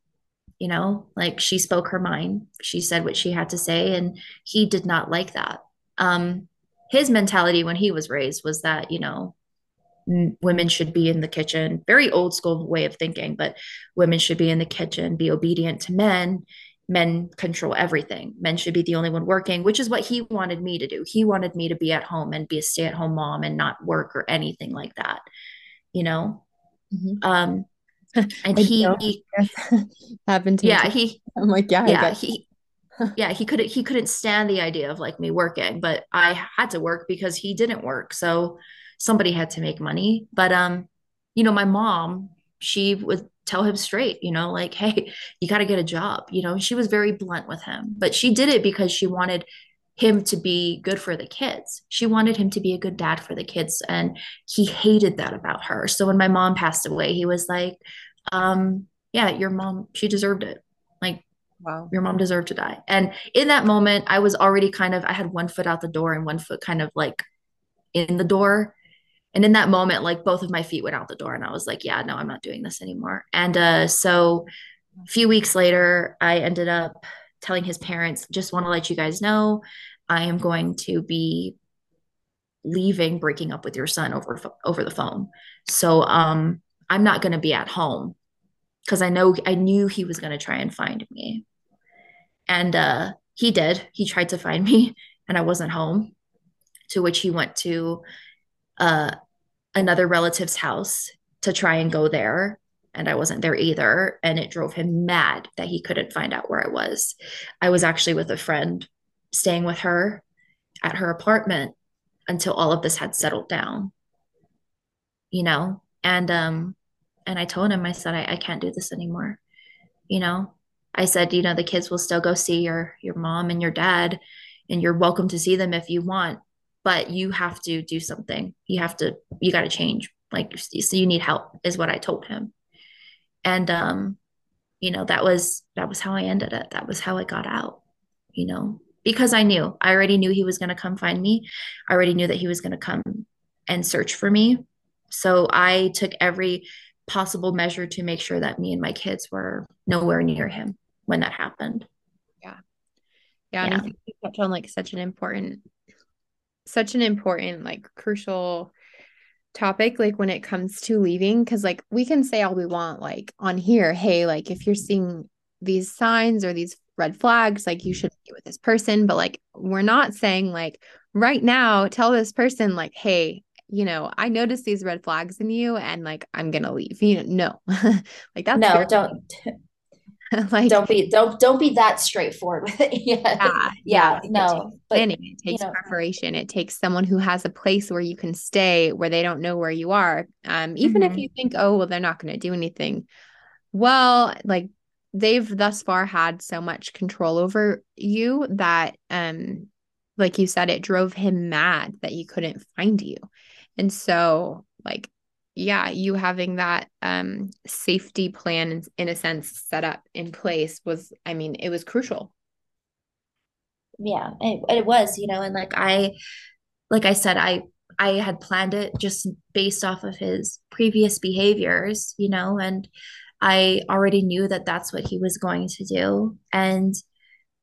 You know, like she spoke her mind. She said what she had to say, and he did not like that. Um, his mentality when he was raised was that you know women should be in the kitchen very old school way of thinking but women should be in the kitchen be obedient to men men control everything men should be the only one working which is what he wanted me to do he wanted me to be at home and be a stay-at-home mom and not work or anything like that you know mm-hmm. um and he, he happened to yeah me. he i'm like yeah yeah he yeah, he couldn't he couldn't stand the idea of like me working, but I had to work because he didn't work. So somebody had to make money. But um, you know, my mom, she would tell him straight, you know, like, hey, you got to get a job. You know, she was very blunt with him, but she did it because she wanted him to be good for the kids. She wanted him to be a good dad for the kids. And he hated that about her. So when my mom passed away, he was like, um, yeah, your mom, she deserved it. Like Wow. Your mom deserved to die. And in that moment, I was already kind of, I had one foot out the door and one foot kind of like in the door. And in that moment, like both of my feet went out the door and I was like, yeah, no, I'm not doing this anymore. And uh, so a few weeks later, I ended up telling his parents, just want to let you guys know, I am going to be leaving, breaking up with your son over over the phone. So um, I'm not going to be at home because I know I knew he was going to try and find me, and uh, he did. He tried to find me, and I wasn't home. To which he went to uh, another relative's house to try and go there and I wasn't there either. And it drove him mad that he couldn't find out where I was. I was actually with a friend staying with her at her apartment until all of this had settled down, you know? And, um, and I told him, I said, I, I can't do this anymore. You know, I said, you know, the kids will still go see your, your mom and your dad, and you're welcome to see them if you want, but you have to do something. You have to, you got to change. Like, so you need help, is what I told him and um you know that was that was how i ended it that was how i got out you know because i knew i already knew he was going to come find me i already knew that he was going to come and search for me so i took every possible measure to make sure that me and my kids were nowhere near him when that happened yeah yeah, yeah. and i think you touched on like such an important such an important like crucial topic like when it comes to leaving because like we can say all we want like on here hey like if you're seeing these signs or these red flags like you should be with this person but like we're not saying like right now tell this person like hey you know i noticed these red flags in you and like i'm gonna leave you know no. Like that's no don't like don't be don't don't be that straightforward with it. Yeah. Yeah, yeah no it but it takes you know, preparation. It takes someone who has a place where you can stay where they don't know where you are. Um even mm-hmm. if you think oh well they're not going to do anything. Well like they've thus far had so much control over you that um like you said it drove him mad that he couldn't find you. And so like yeah, you having that um, safety plan in, in a sense set up in place was, I mean, it was crucial. Yeah, it, it was, you know, and like I, like I said, I I had planned it just based off of his previous behaviors, you know, and I already knew that that's what he was going to do. And,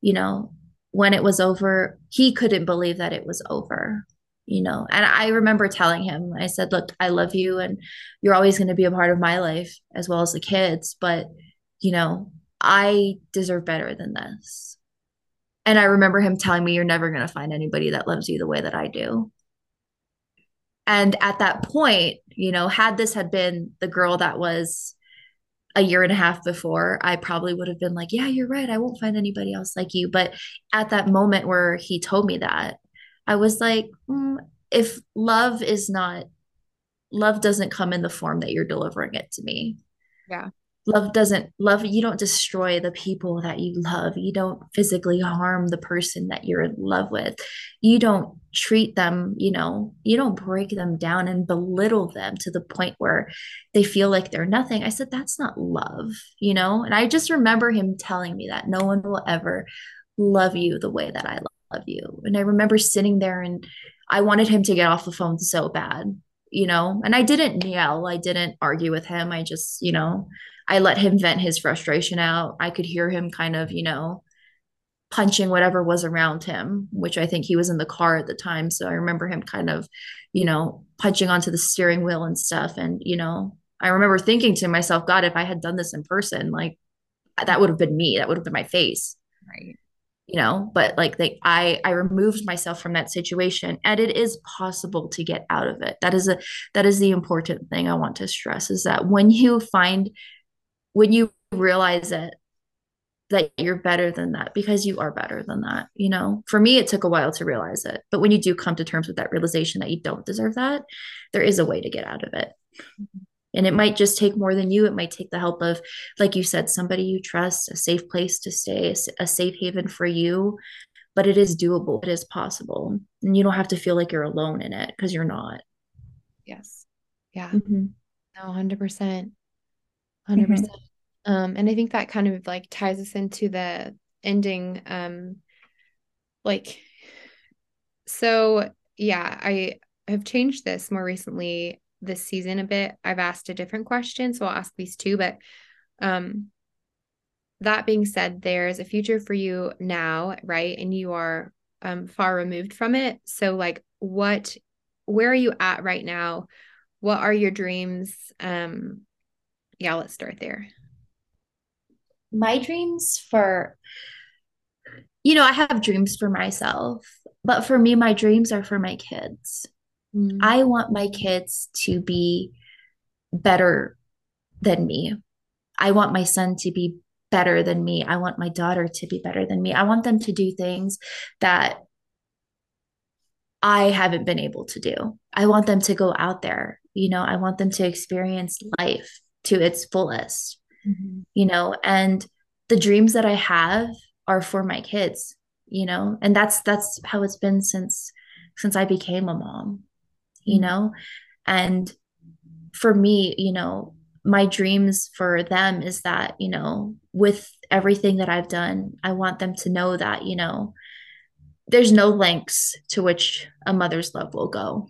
you know, when it was over, he couldn't believe that it was over you know and i remember telling him i said look i love you and you're always going to be a part of my life as well as the kids but you know i deserve better than this. And i remember him telling me you're never going to find anybody that loves you the way that i do. And at that point you know had this had been the girl that was a year and a half before i probably would have been like yeah you're right i won't find anybody else like you. But at that moment where he told me that I was like, mm, if love is not, love doesn't come in the form that you're delivering it to me. Yeah. Love doesn't, love, you don't destroy the people that you love. You don't physically harm the person that you're in love with. You don't treat them, you know, you don't break them down and belittle them to the point where they feel like they're nothing. I said, that's not love, you know? And I just remember him telling me that no one will ever love you the way that I love love you. And I remember sitting there and I wanted him to get off the phone so bad, you know, and I didn't yell, I didn't argue with him. I just, you know, I let him vent his frustration out. I could hear him kind of, you know, punching whatever was around him, which I think he was in the car at the time. So I remember him kind of, you know, punching onto the steering wheel and stuff. And, you know, I remember thinking to myself, God, if I had done this in person, like that would have been me. That would have been my face. Right you know but like they i i removed myself from that situation and it is possible to get out of it. That is a that is the important thing i want to stress is that when you find when you realize it that you're better than that because you are better than that you know? For me it took a while to realize it but when you do come to terms with that realization that you don't deserve that there is a way to get out of it. Mm-hmm. And it might just take more than you. It might take the help of, like you said, somebody you trust, a safe place to stay, a safe haven for you. But it is doable, it is possible. And you don't have to feel like you're alone in it because you're not. Yes. Yeah. Mm-hmm. No, 100%. 100%. Mm-hmm. Um, and I think that kind of like ties us into the ending. Um, like, so yeah, I have changed this more recently this season a bit. I've asked a different question, so I'll ask these two. But um, that being said, there's a future for you now, right? And you are um, far removed from it. So, like, what, where are you at right now? What are your dreams? Um, yeah, let's start there. My dreams for, you know, I have dreams for myself, but for me, my dreams are for my kids. Mm. I want my kids to be better than me. I want my son to be better than me. I want my daughter to be better than me. I want them to do things that I haven't been able to do. I want them to go out there. You know, I want them to experience life to its fullest, mm-hmm. you know, and the dreams that I have are for my kids, you know, and that's that's how it's been since since I became a mom, you know, and for me, you know, my dreams for them is that, you know, with everything that I've done, I want them to know that, you know, there's no lengths to which a mother's love will go.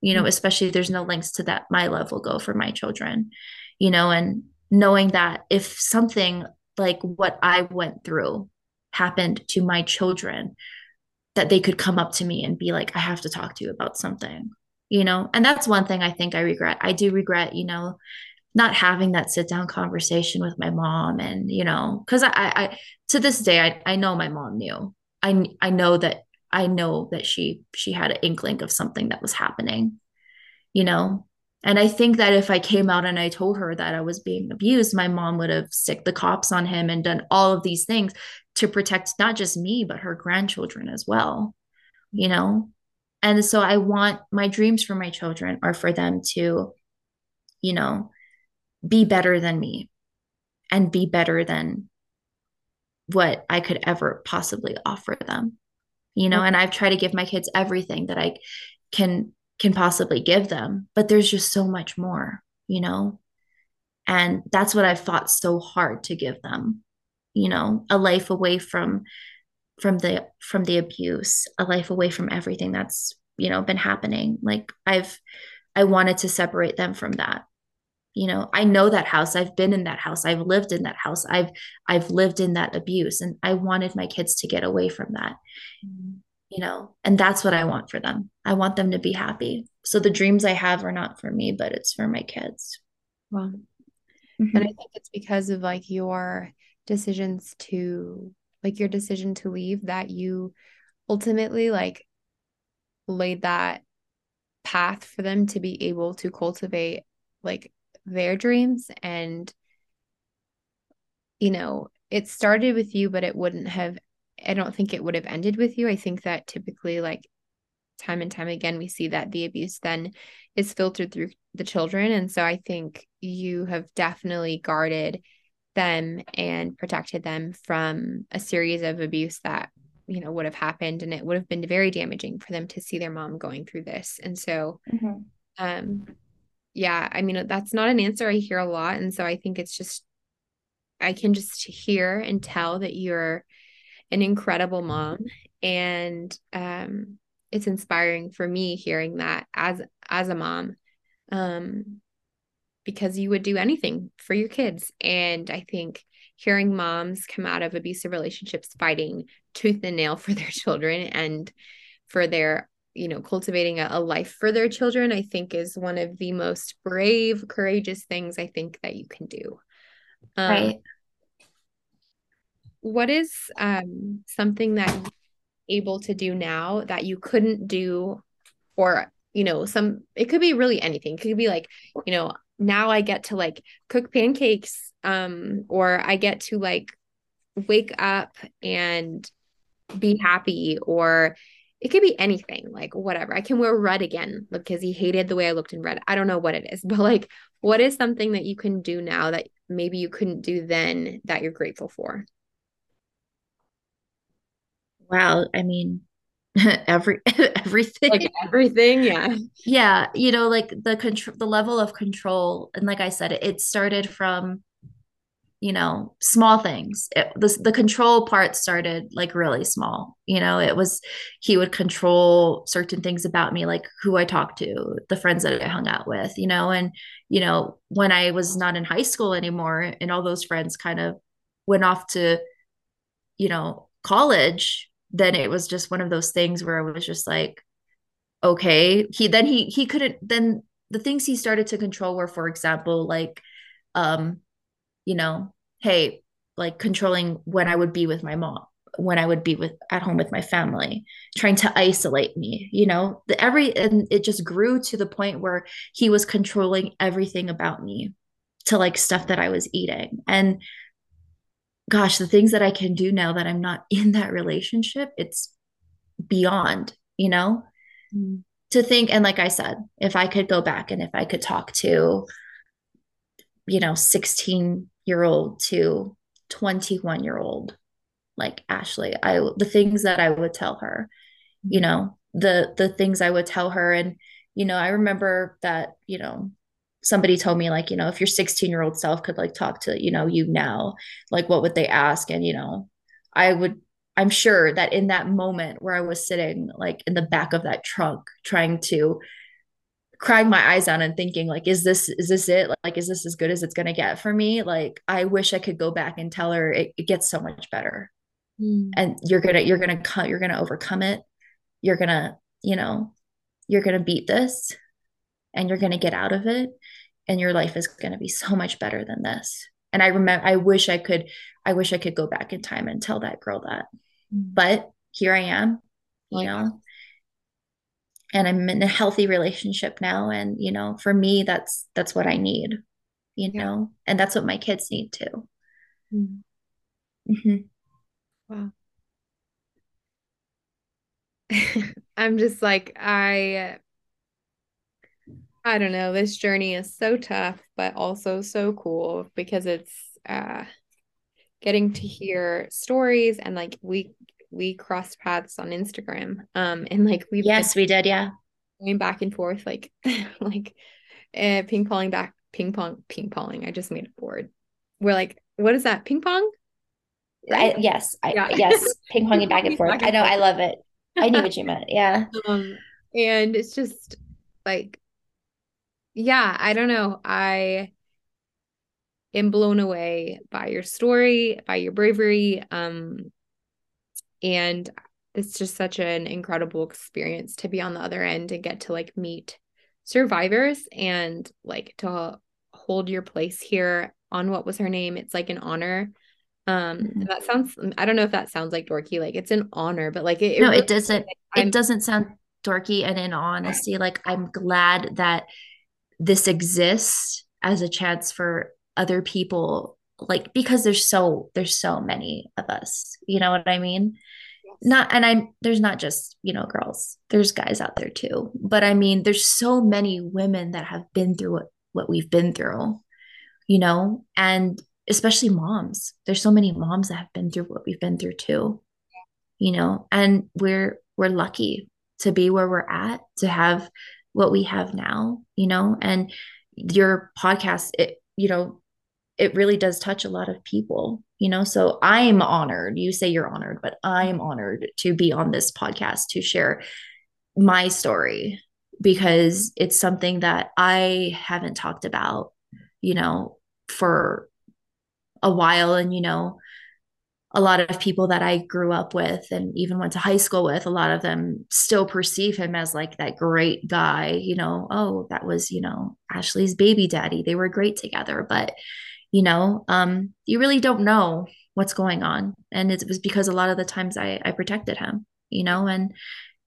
You know, mm-hmm. especially there's no lengths to that my love will go for my children, you know, and knowing that if something like what I went through happened to my children, that they could come up to me and be like, I have to talk to you about something, you know? And that's one thing I think I regret. I do regret, you know, not having that sit down conversation with my mom and you know because I, I to this day I, I know my mom knew i i know that i know that she she had an inkling of something that was happening you know and i think that if i came out and i told her that i was being abused my mom would have sicked the cops on him and done all of these things to protect not just me but her grandchildren as well you know and so i want my dreams for my children are for them to you know be better than me and be better than what I could ever possibly offer them. You know, and I've tried to give my kids everything that I can can possibly give them, but there's just so much more, you know? And that's what I've fought so hard to give them. You know, a life away from from the from the abuse, a life away from everything that's, you know, been happening. Like I've I wanted to separate them from that. You know i know that house. I've been in that house. I've lived in that house. I've i've lived in that abuse and i wanted my kids to get away from that. Mm-hmm. you know and that's what i want for them. I want them to be happy. So the dreams i have are not for me but it's for my kids. Wow. Mm-hmm. and i think it's because of like your decisions to like your decision to leave that you ultimately like laid that path for them to be able to cultivate like their dreams and you know it started with you but it wouldn't have i don't think it would have ended with you. I think that typically like time and time again we see that the abuse then is filtered through the children. And so i think you have definitely guarded them and protected them from a series of abuse that you know would have happened and it would have been very damaging for them to see their mom going through this and so mm-hmm. um yeah, I mean, that's not an answer I hear a lot. And so I think it's just, I can just hear and tell that you're an incredible mom. And um, it's inspiring for me hearing that as as a mom. Um, because you would do anything for your kids. And I think hearing moms come out of abusive relationships fighting tooth and nail for their children and for their you know cultivating a, a, life for their children i think is one of the most brave courageous things i think that you can do. Um, right. what is um, something that you're able to do now that you couldn't do or you know some it could be really anything. It could be like you know now i get to like cook pancakes um or i get to like wake up and be happy or it could be anything, like whatever. I can wear red again because he hated the way I looked in red. I don't know what it is, but like, what is something that you can do now that maybe you couldn't do then that you're grateful for? Wow. I mean, every everything. Like everything? Yeah. Yeah you know like the control the level of control and like i said it, it started from you know small things. It, the, the control part started like really small. You know it was he would control certain things about me like who i talked to the friends that i hung out with you know and you know when i was not in high school anymore and all those friends kind of went off to you know college then it was just one of those things where I was just like okay he then he he couldn't then the things he started to control were for example like um you know hey like controlling when I would be with my mom when I would be with at home with my family, trying to isolate me, you know, the every and it just grew to the point where he was controlling everything about me to like stuff that I was eating. And gosh, the things that I can do now that I'm not in that relationship, it's beyond, you know, mm. to think. And like I said, if I could go back and if I could talk to, you know, 16 year old to 21 year old like Ashley. I the things that I would tell her, you know, the the things I would tell her and you know, I remember that, you know, somebody told me like, you know, if your 16-year-old self could like talk to, you know, you now, like what would they ask? And you know, I would I'm sure that in that moment where I was sitting like in the back of that trunk trying to crying my eyes out and thinking like is this is this it? Like is this as good as it's going to get for me? Like i wish i could go back and tell her it, it gets so much better. Mm. and you're gonna you're gonna cut you're gonna overcome it. You're gonna you know you're gonna beat this and you're gonna get out of it and your life is gonna be so much better than this and i remember i wish i could i wish i could go back in time and tell that girl that mm. but here i am you know and i'm in a healthy relationship now and you know for me that's that's what i need you yeah. know and that's what my kids need too mm. mm-hmm. Wow. I'm just like I I don't know, this journey is so tough but also so cool because it's uh getting to hear stories and like we we crossed paths on Instagram um and like we Yes, we did, yeah. Going back and forth like like uh, ping ponging back ping pong ping ponging. I just made a board. We're like what is that? Ping pong? I, yes, I, yeah. yes, ping ponging back and forth. I know, I love it. I knew what you meant. Yeah. Um, and it's just like, yeah, I don't know. I am blown away by your story, by your bravery. Um, and it's just such an incredible experience to be on the other end and get to like meet survivors and like to hold your place here on what was her name. It's like an honor um mm-hmm. that sounds i don't know if that sounds like dorky like it's an honor but like it, it no really, it doesn't like, it doesn't sound dorky and in honesty like i'm glad that this exists as a chance for other people like because there's so there's so many of us you know what i mean yes. not and i'm there's not just you know girls there's guys out there too but i mean there's so many women that have been through what what we've been through you know and especially moms. There's so many moms that have been through what we've been through too. You know, and we're we're lucky to be where we're at, to have what we have now, you know, and your podcast it you know, it really does touch a lot of people, you know. So I'm honored. You say you're honored, but I'm honored to be on this podcast to share my story because it's something that I haven't talked about, you know, for a while and you know a lot of people that I grew up with and even went to high school with, a lot of them still perceive him as like that great guy, you know, oh, that was, you know, Ashley's baby daddy. They were great together. But, you know, um, you really don't know what's going on. And it was because a lot of the times I, I protected him, you know, and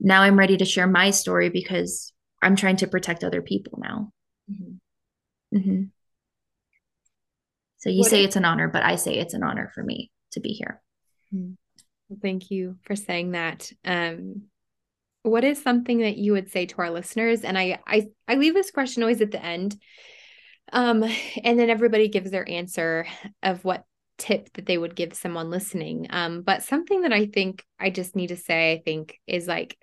now I'm ready to share my story because I'm trying to protect other people now. Mm-hmm. Mm-hmm. So you what say it's an honor, but I say it's an honor for me to be here. Hmm. thank you for saying that. Um, what is something that you would say to our listeners? And I, I, I leave this question always at the end, um, and then everybody gives their answer of what tip that they would give someone listening. Um, but something that I think I just need to say, I think, is like,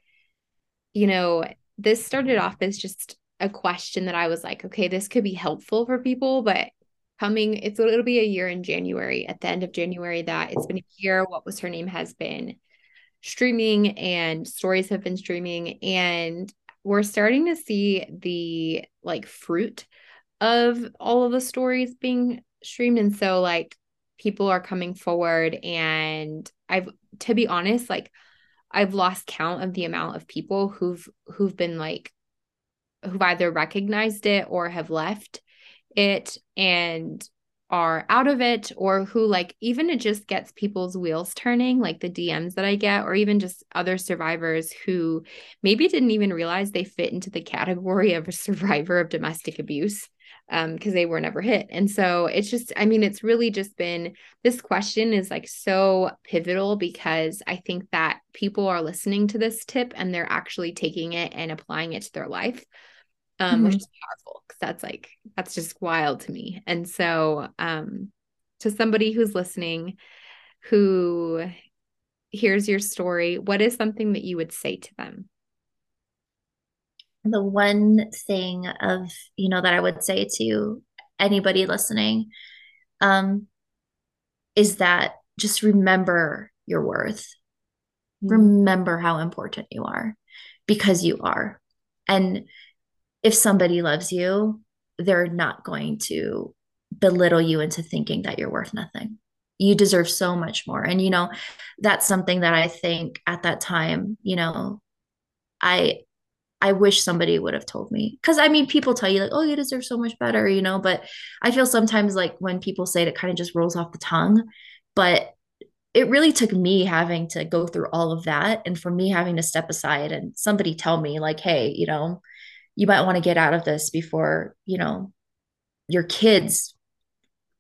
you know, this started off as just a question that I was like, okay, this could be helpful for people, but coming it's it'll be a year in January at the end of January that it's been a year what was her name has been streaming and stories have been streaming and we're starting to see the like fruit of all of the stories being streamed and so like people are coming forward and I've to be honest like I've lost count of the amount of people who've who've been like who've either recognized it or have left it and are out of it or who like even it just gets people's wheels turning like the DMs that I get or even just other survivors who maybe didn't even realize they fit into the category of a survivor of domestic abuse um because they were never hit. And so it's just i mean it's really just been this question is like so pivotal because i think that people are listening to this tip and they're actually taking it and applying it to their life um mm-hmm. which is powerful because that's like that's just wild to me and so um to somebody who's listening who hears your story what is something that you would say to them the one thing of you know that i would say to anybody listening um is that just remember your worth mm-hmm. remember how important you are because you are and if somebody loves you they're not going to belittle you into thinking that you're worth nothing you deserve so much more and you know that's something that i think at that time you know i I wish somebody would have told me. Cause I mean, people tell you like, oh, you deserve so much better, you know, but I feel sometimes like when people say it, it kind of just rolls off the tongue. But it really took me having to go through all of that and for me having to step aside and somebody tell me like, hey, you know, you might want to get out of this before, you know, your kids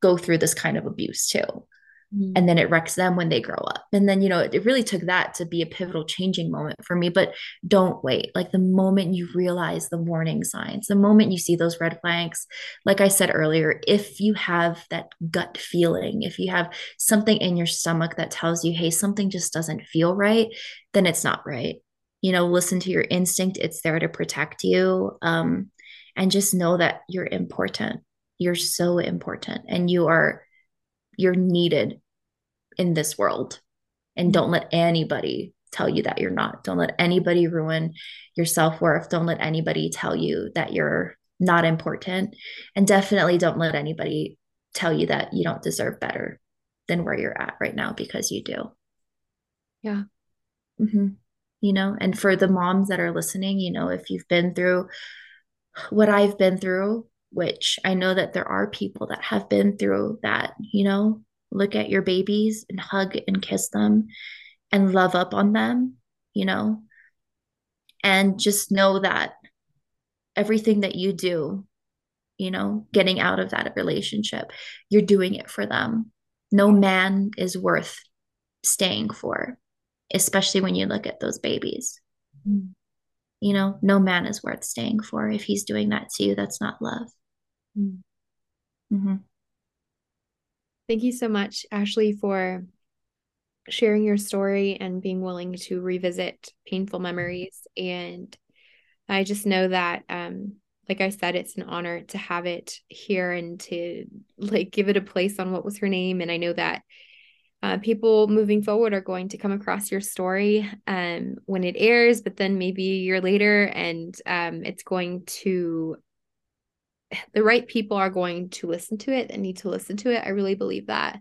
go through this kind of abuse too. Mm-hmm. and then it wrecks them when they grow up. And then you know it, it really took that to be a pivotal changing moment for me but don't wait. Like the moment you realize the warning signs the moment you see those red flags like i said earlier if you have that gut feeling if you have something in your stomach that tells you hey something just doesn't feel right then it's not right you know listen to your instinct it's there to protect you um, and just know that you're important. You're so important and you are you're needed in this world. And don't let anybody tell you that you're not. Don't let anybody ruin your self-worth. Don't let anybody tell you that you're not important. And definitely don't let anybody tell you that you don't deserve better than where you're at right now because you do. Yeah. Mm-hmm. You know and for the moms that are listening you know if you've been through what i've been through which I know that there are people that have been through that, you know, look at your babies and hug and kiss them and love up on them, you know, and just know that everything that you do, you know, getting out of that relationship, you're doing it for them. No man is worth staying for, especially when you look at those babies. Mm. You know, no man is worth staying for. If he's doing that to you, that's not love. Mm. Mm-hmm. Thank you so much, Ashley, for sharing your story and being willing to revisit painful memories. And I just know that, um, like I said, it's an honor to have it here and to like give it a place on what was her name. And I know that uh, people moving forward are going to come across your story um, when it airs, but then maybe a year later, and um, it's going to the right people are going to listen to it and need to listen to it. I really believe that.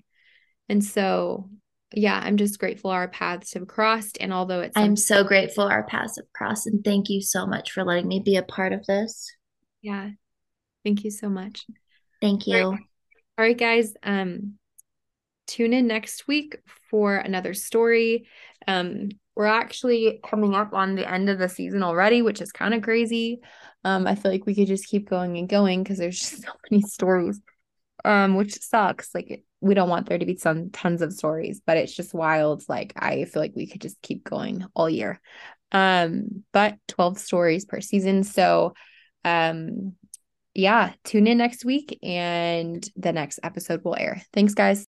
And so, yeah, I'm just grateful our paths have crossed. And although it's, I'm so grateful our paths have crossed. And thank you so much for letting me be a part of this. Yeah. Thank you so much. Thank you. All right, All right guys. Um, tune in next week for another story. Um, we're actually coming up on the end of the season already, which is kind of crazy. Um, I feel like we could just keep going and going because there's just so many stories. Um, which sucks. Like we don't want there to be some tons of stories, but it's just wild. Like I feel like we could just keep going all year. Um, but 12 stories per season. So um yeah, tune in next week and the next episode will air. Thanks, guys.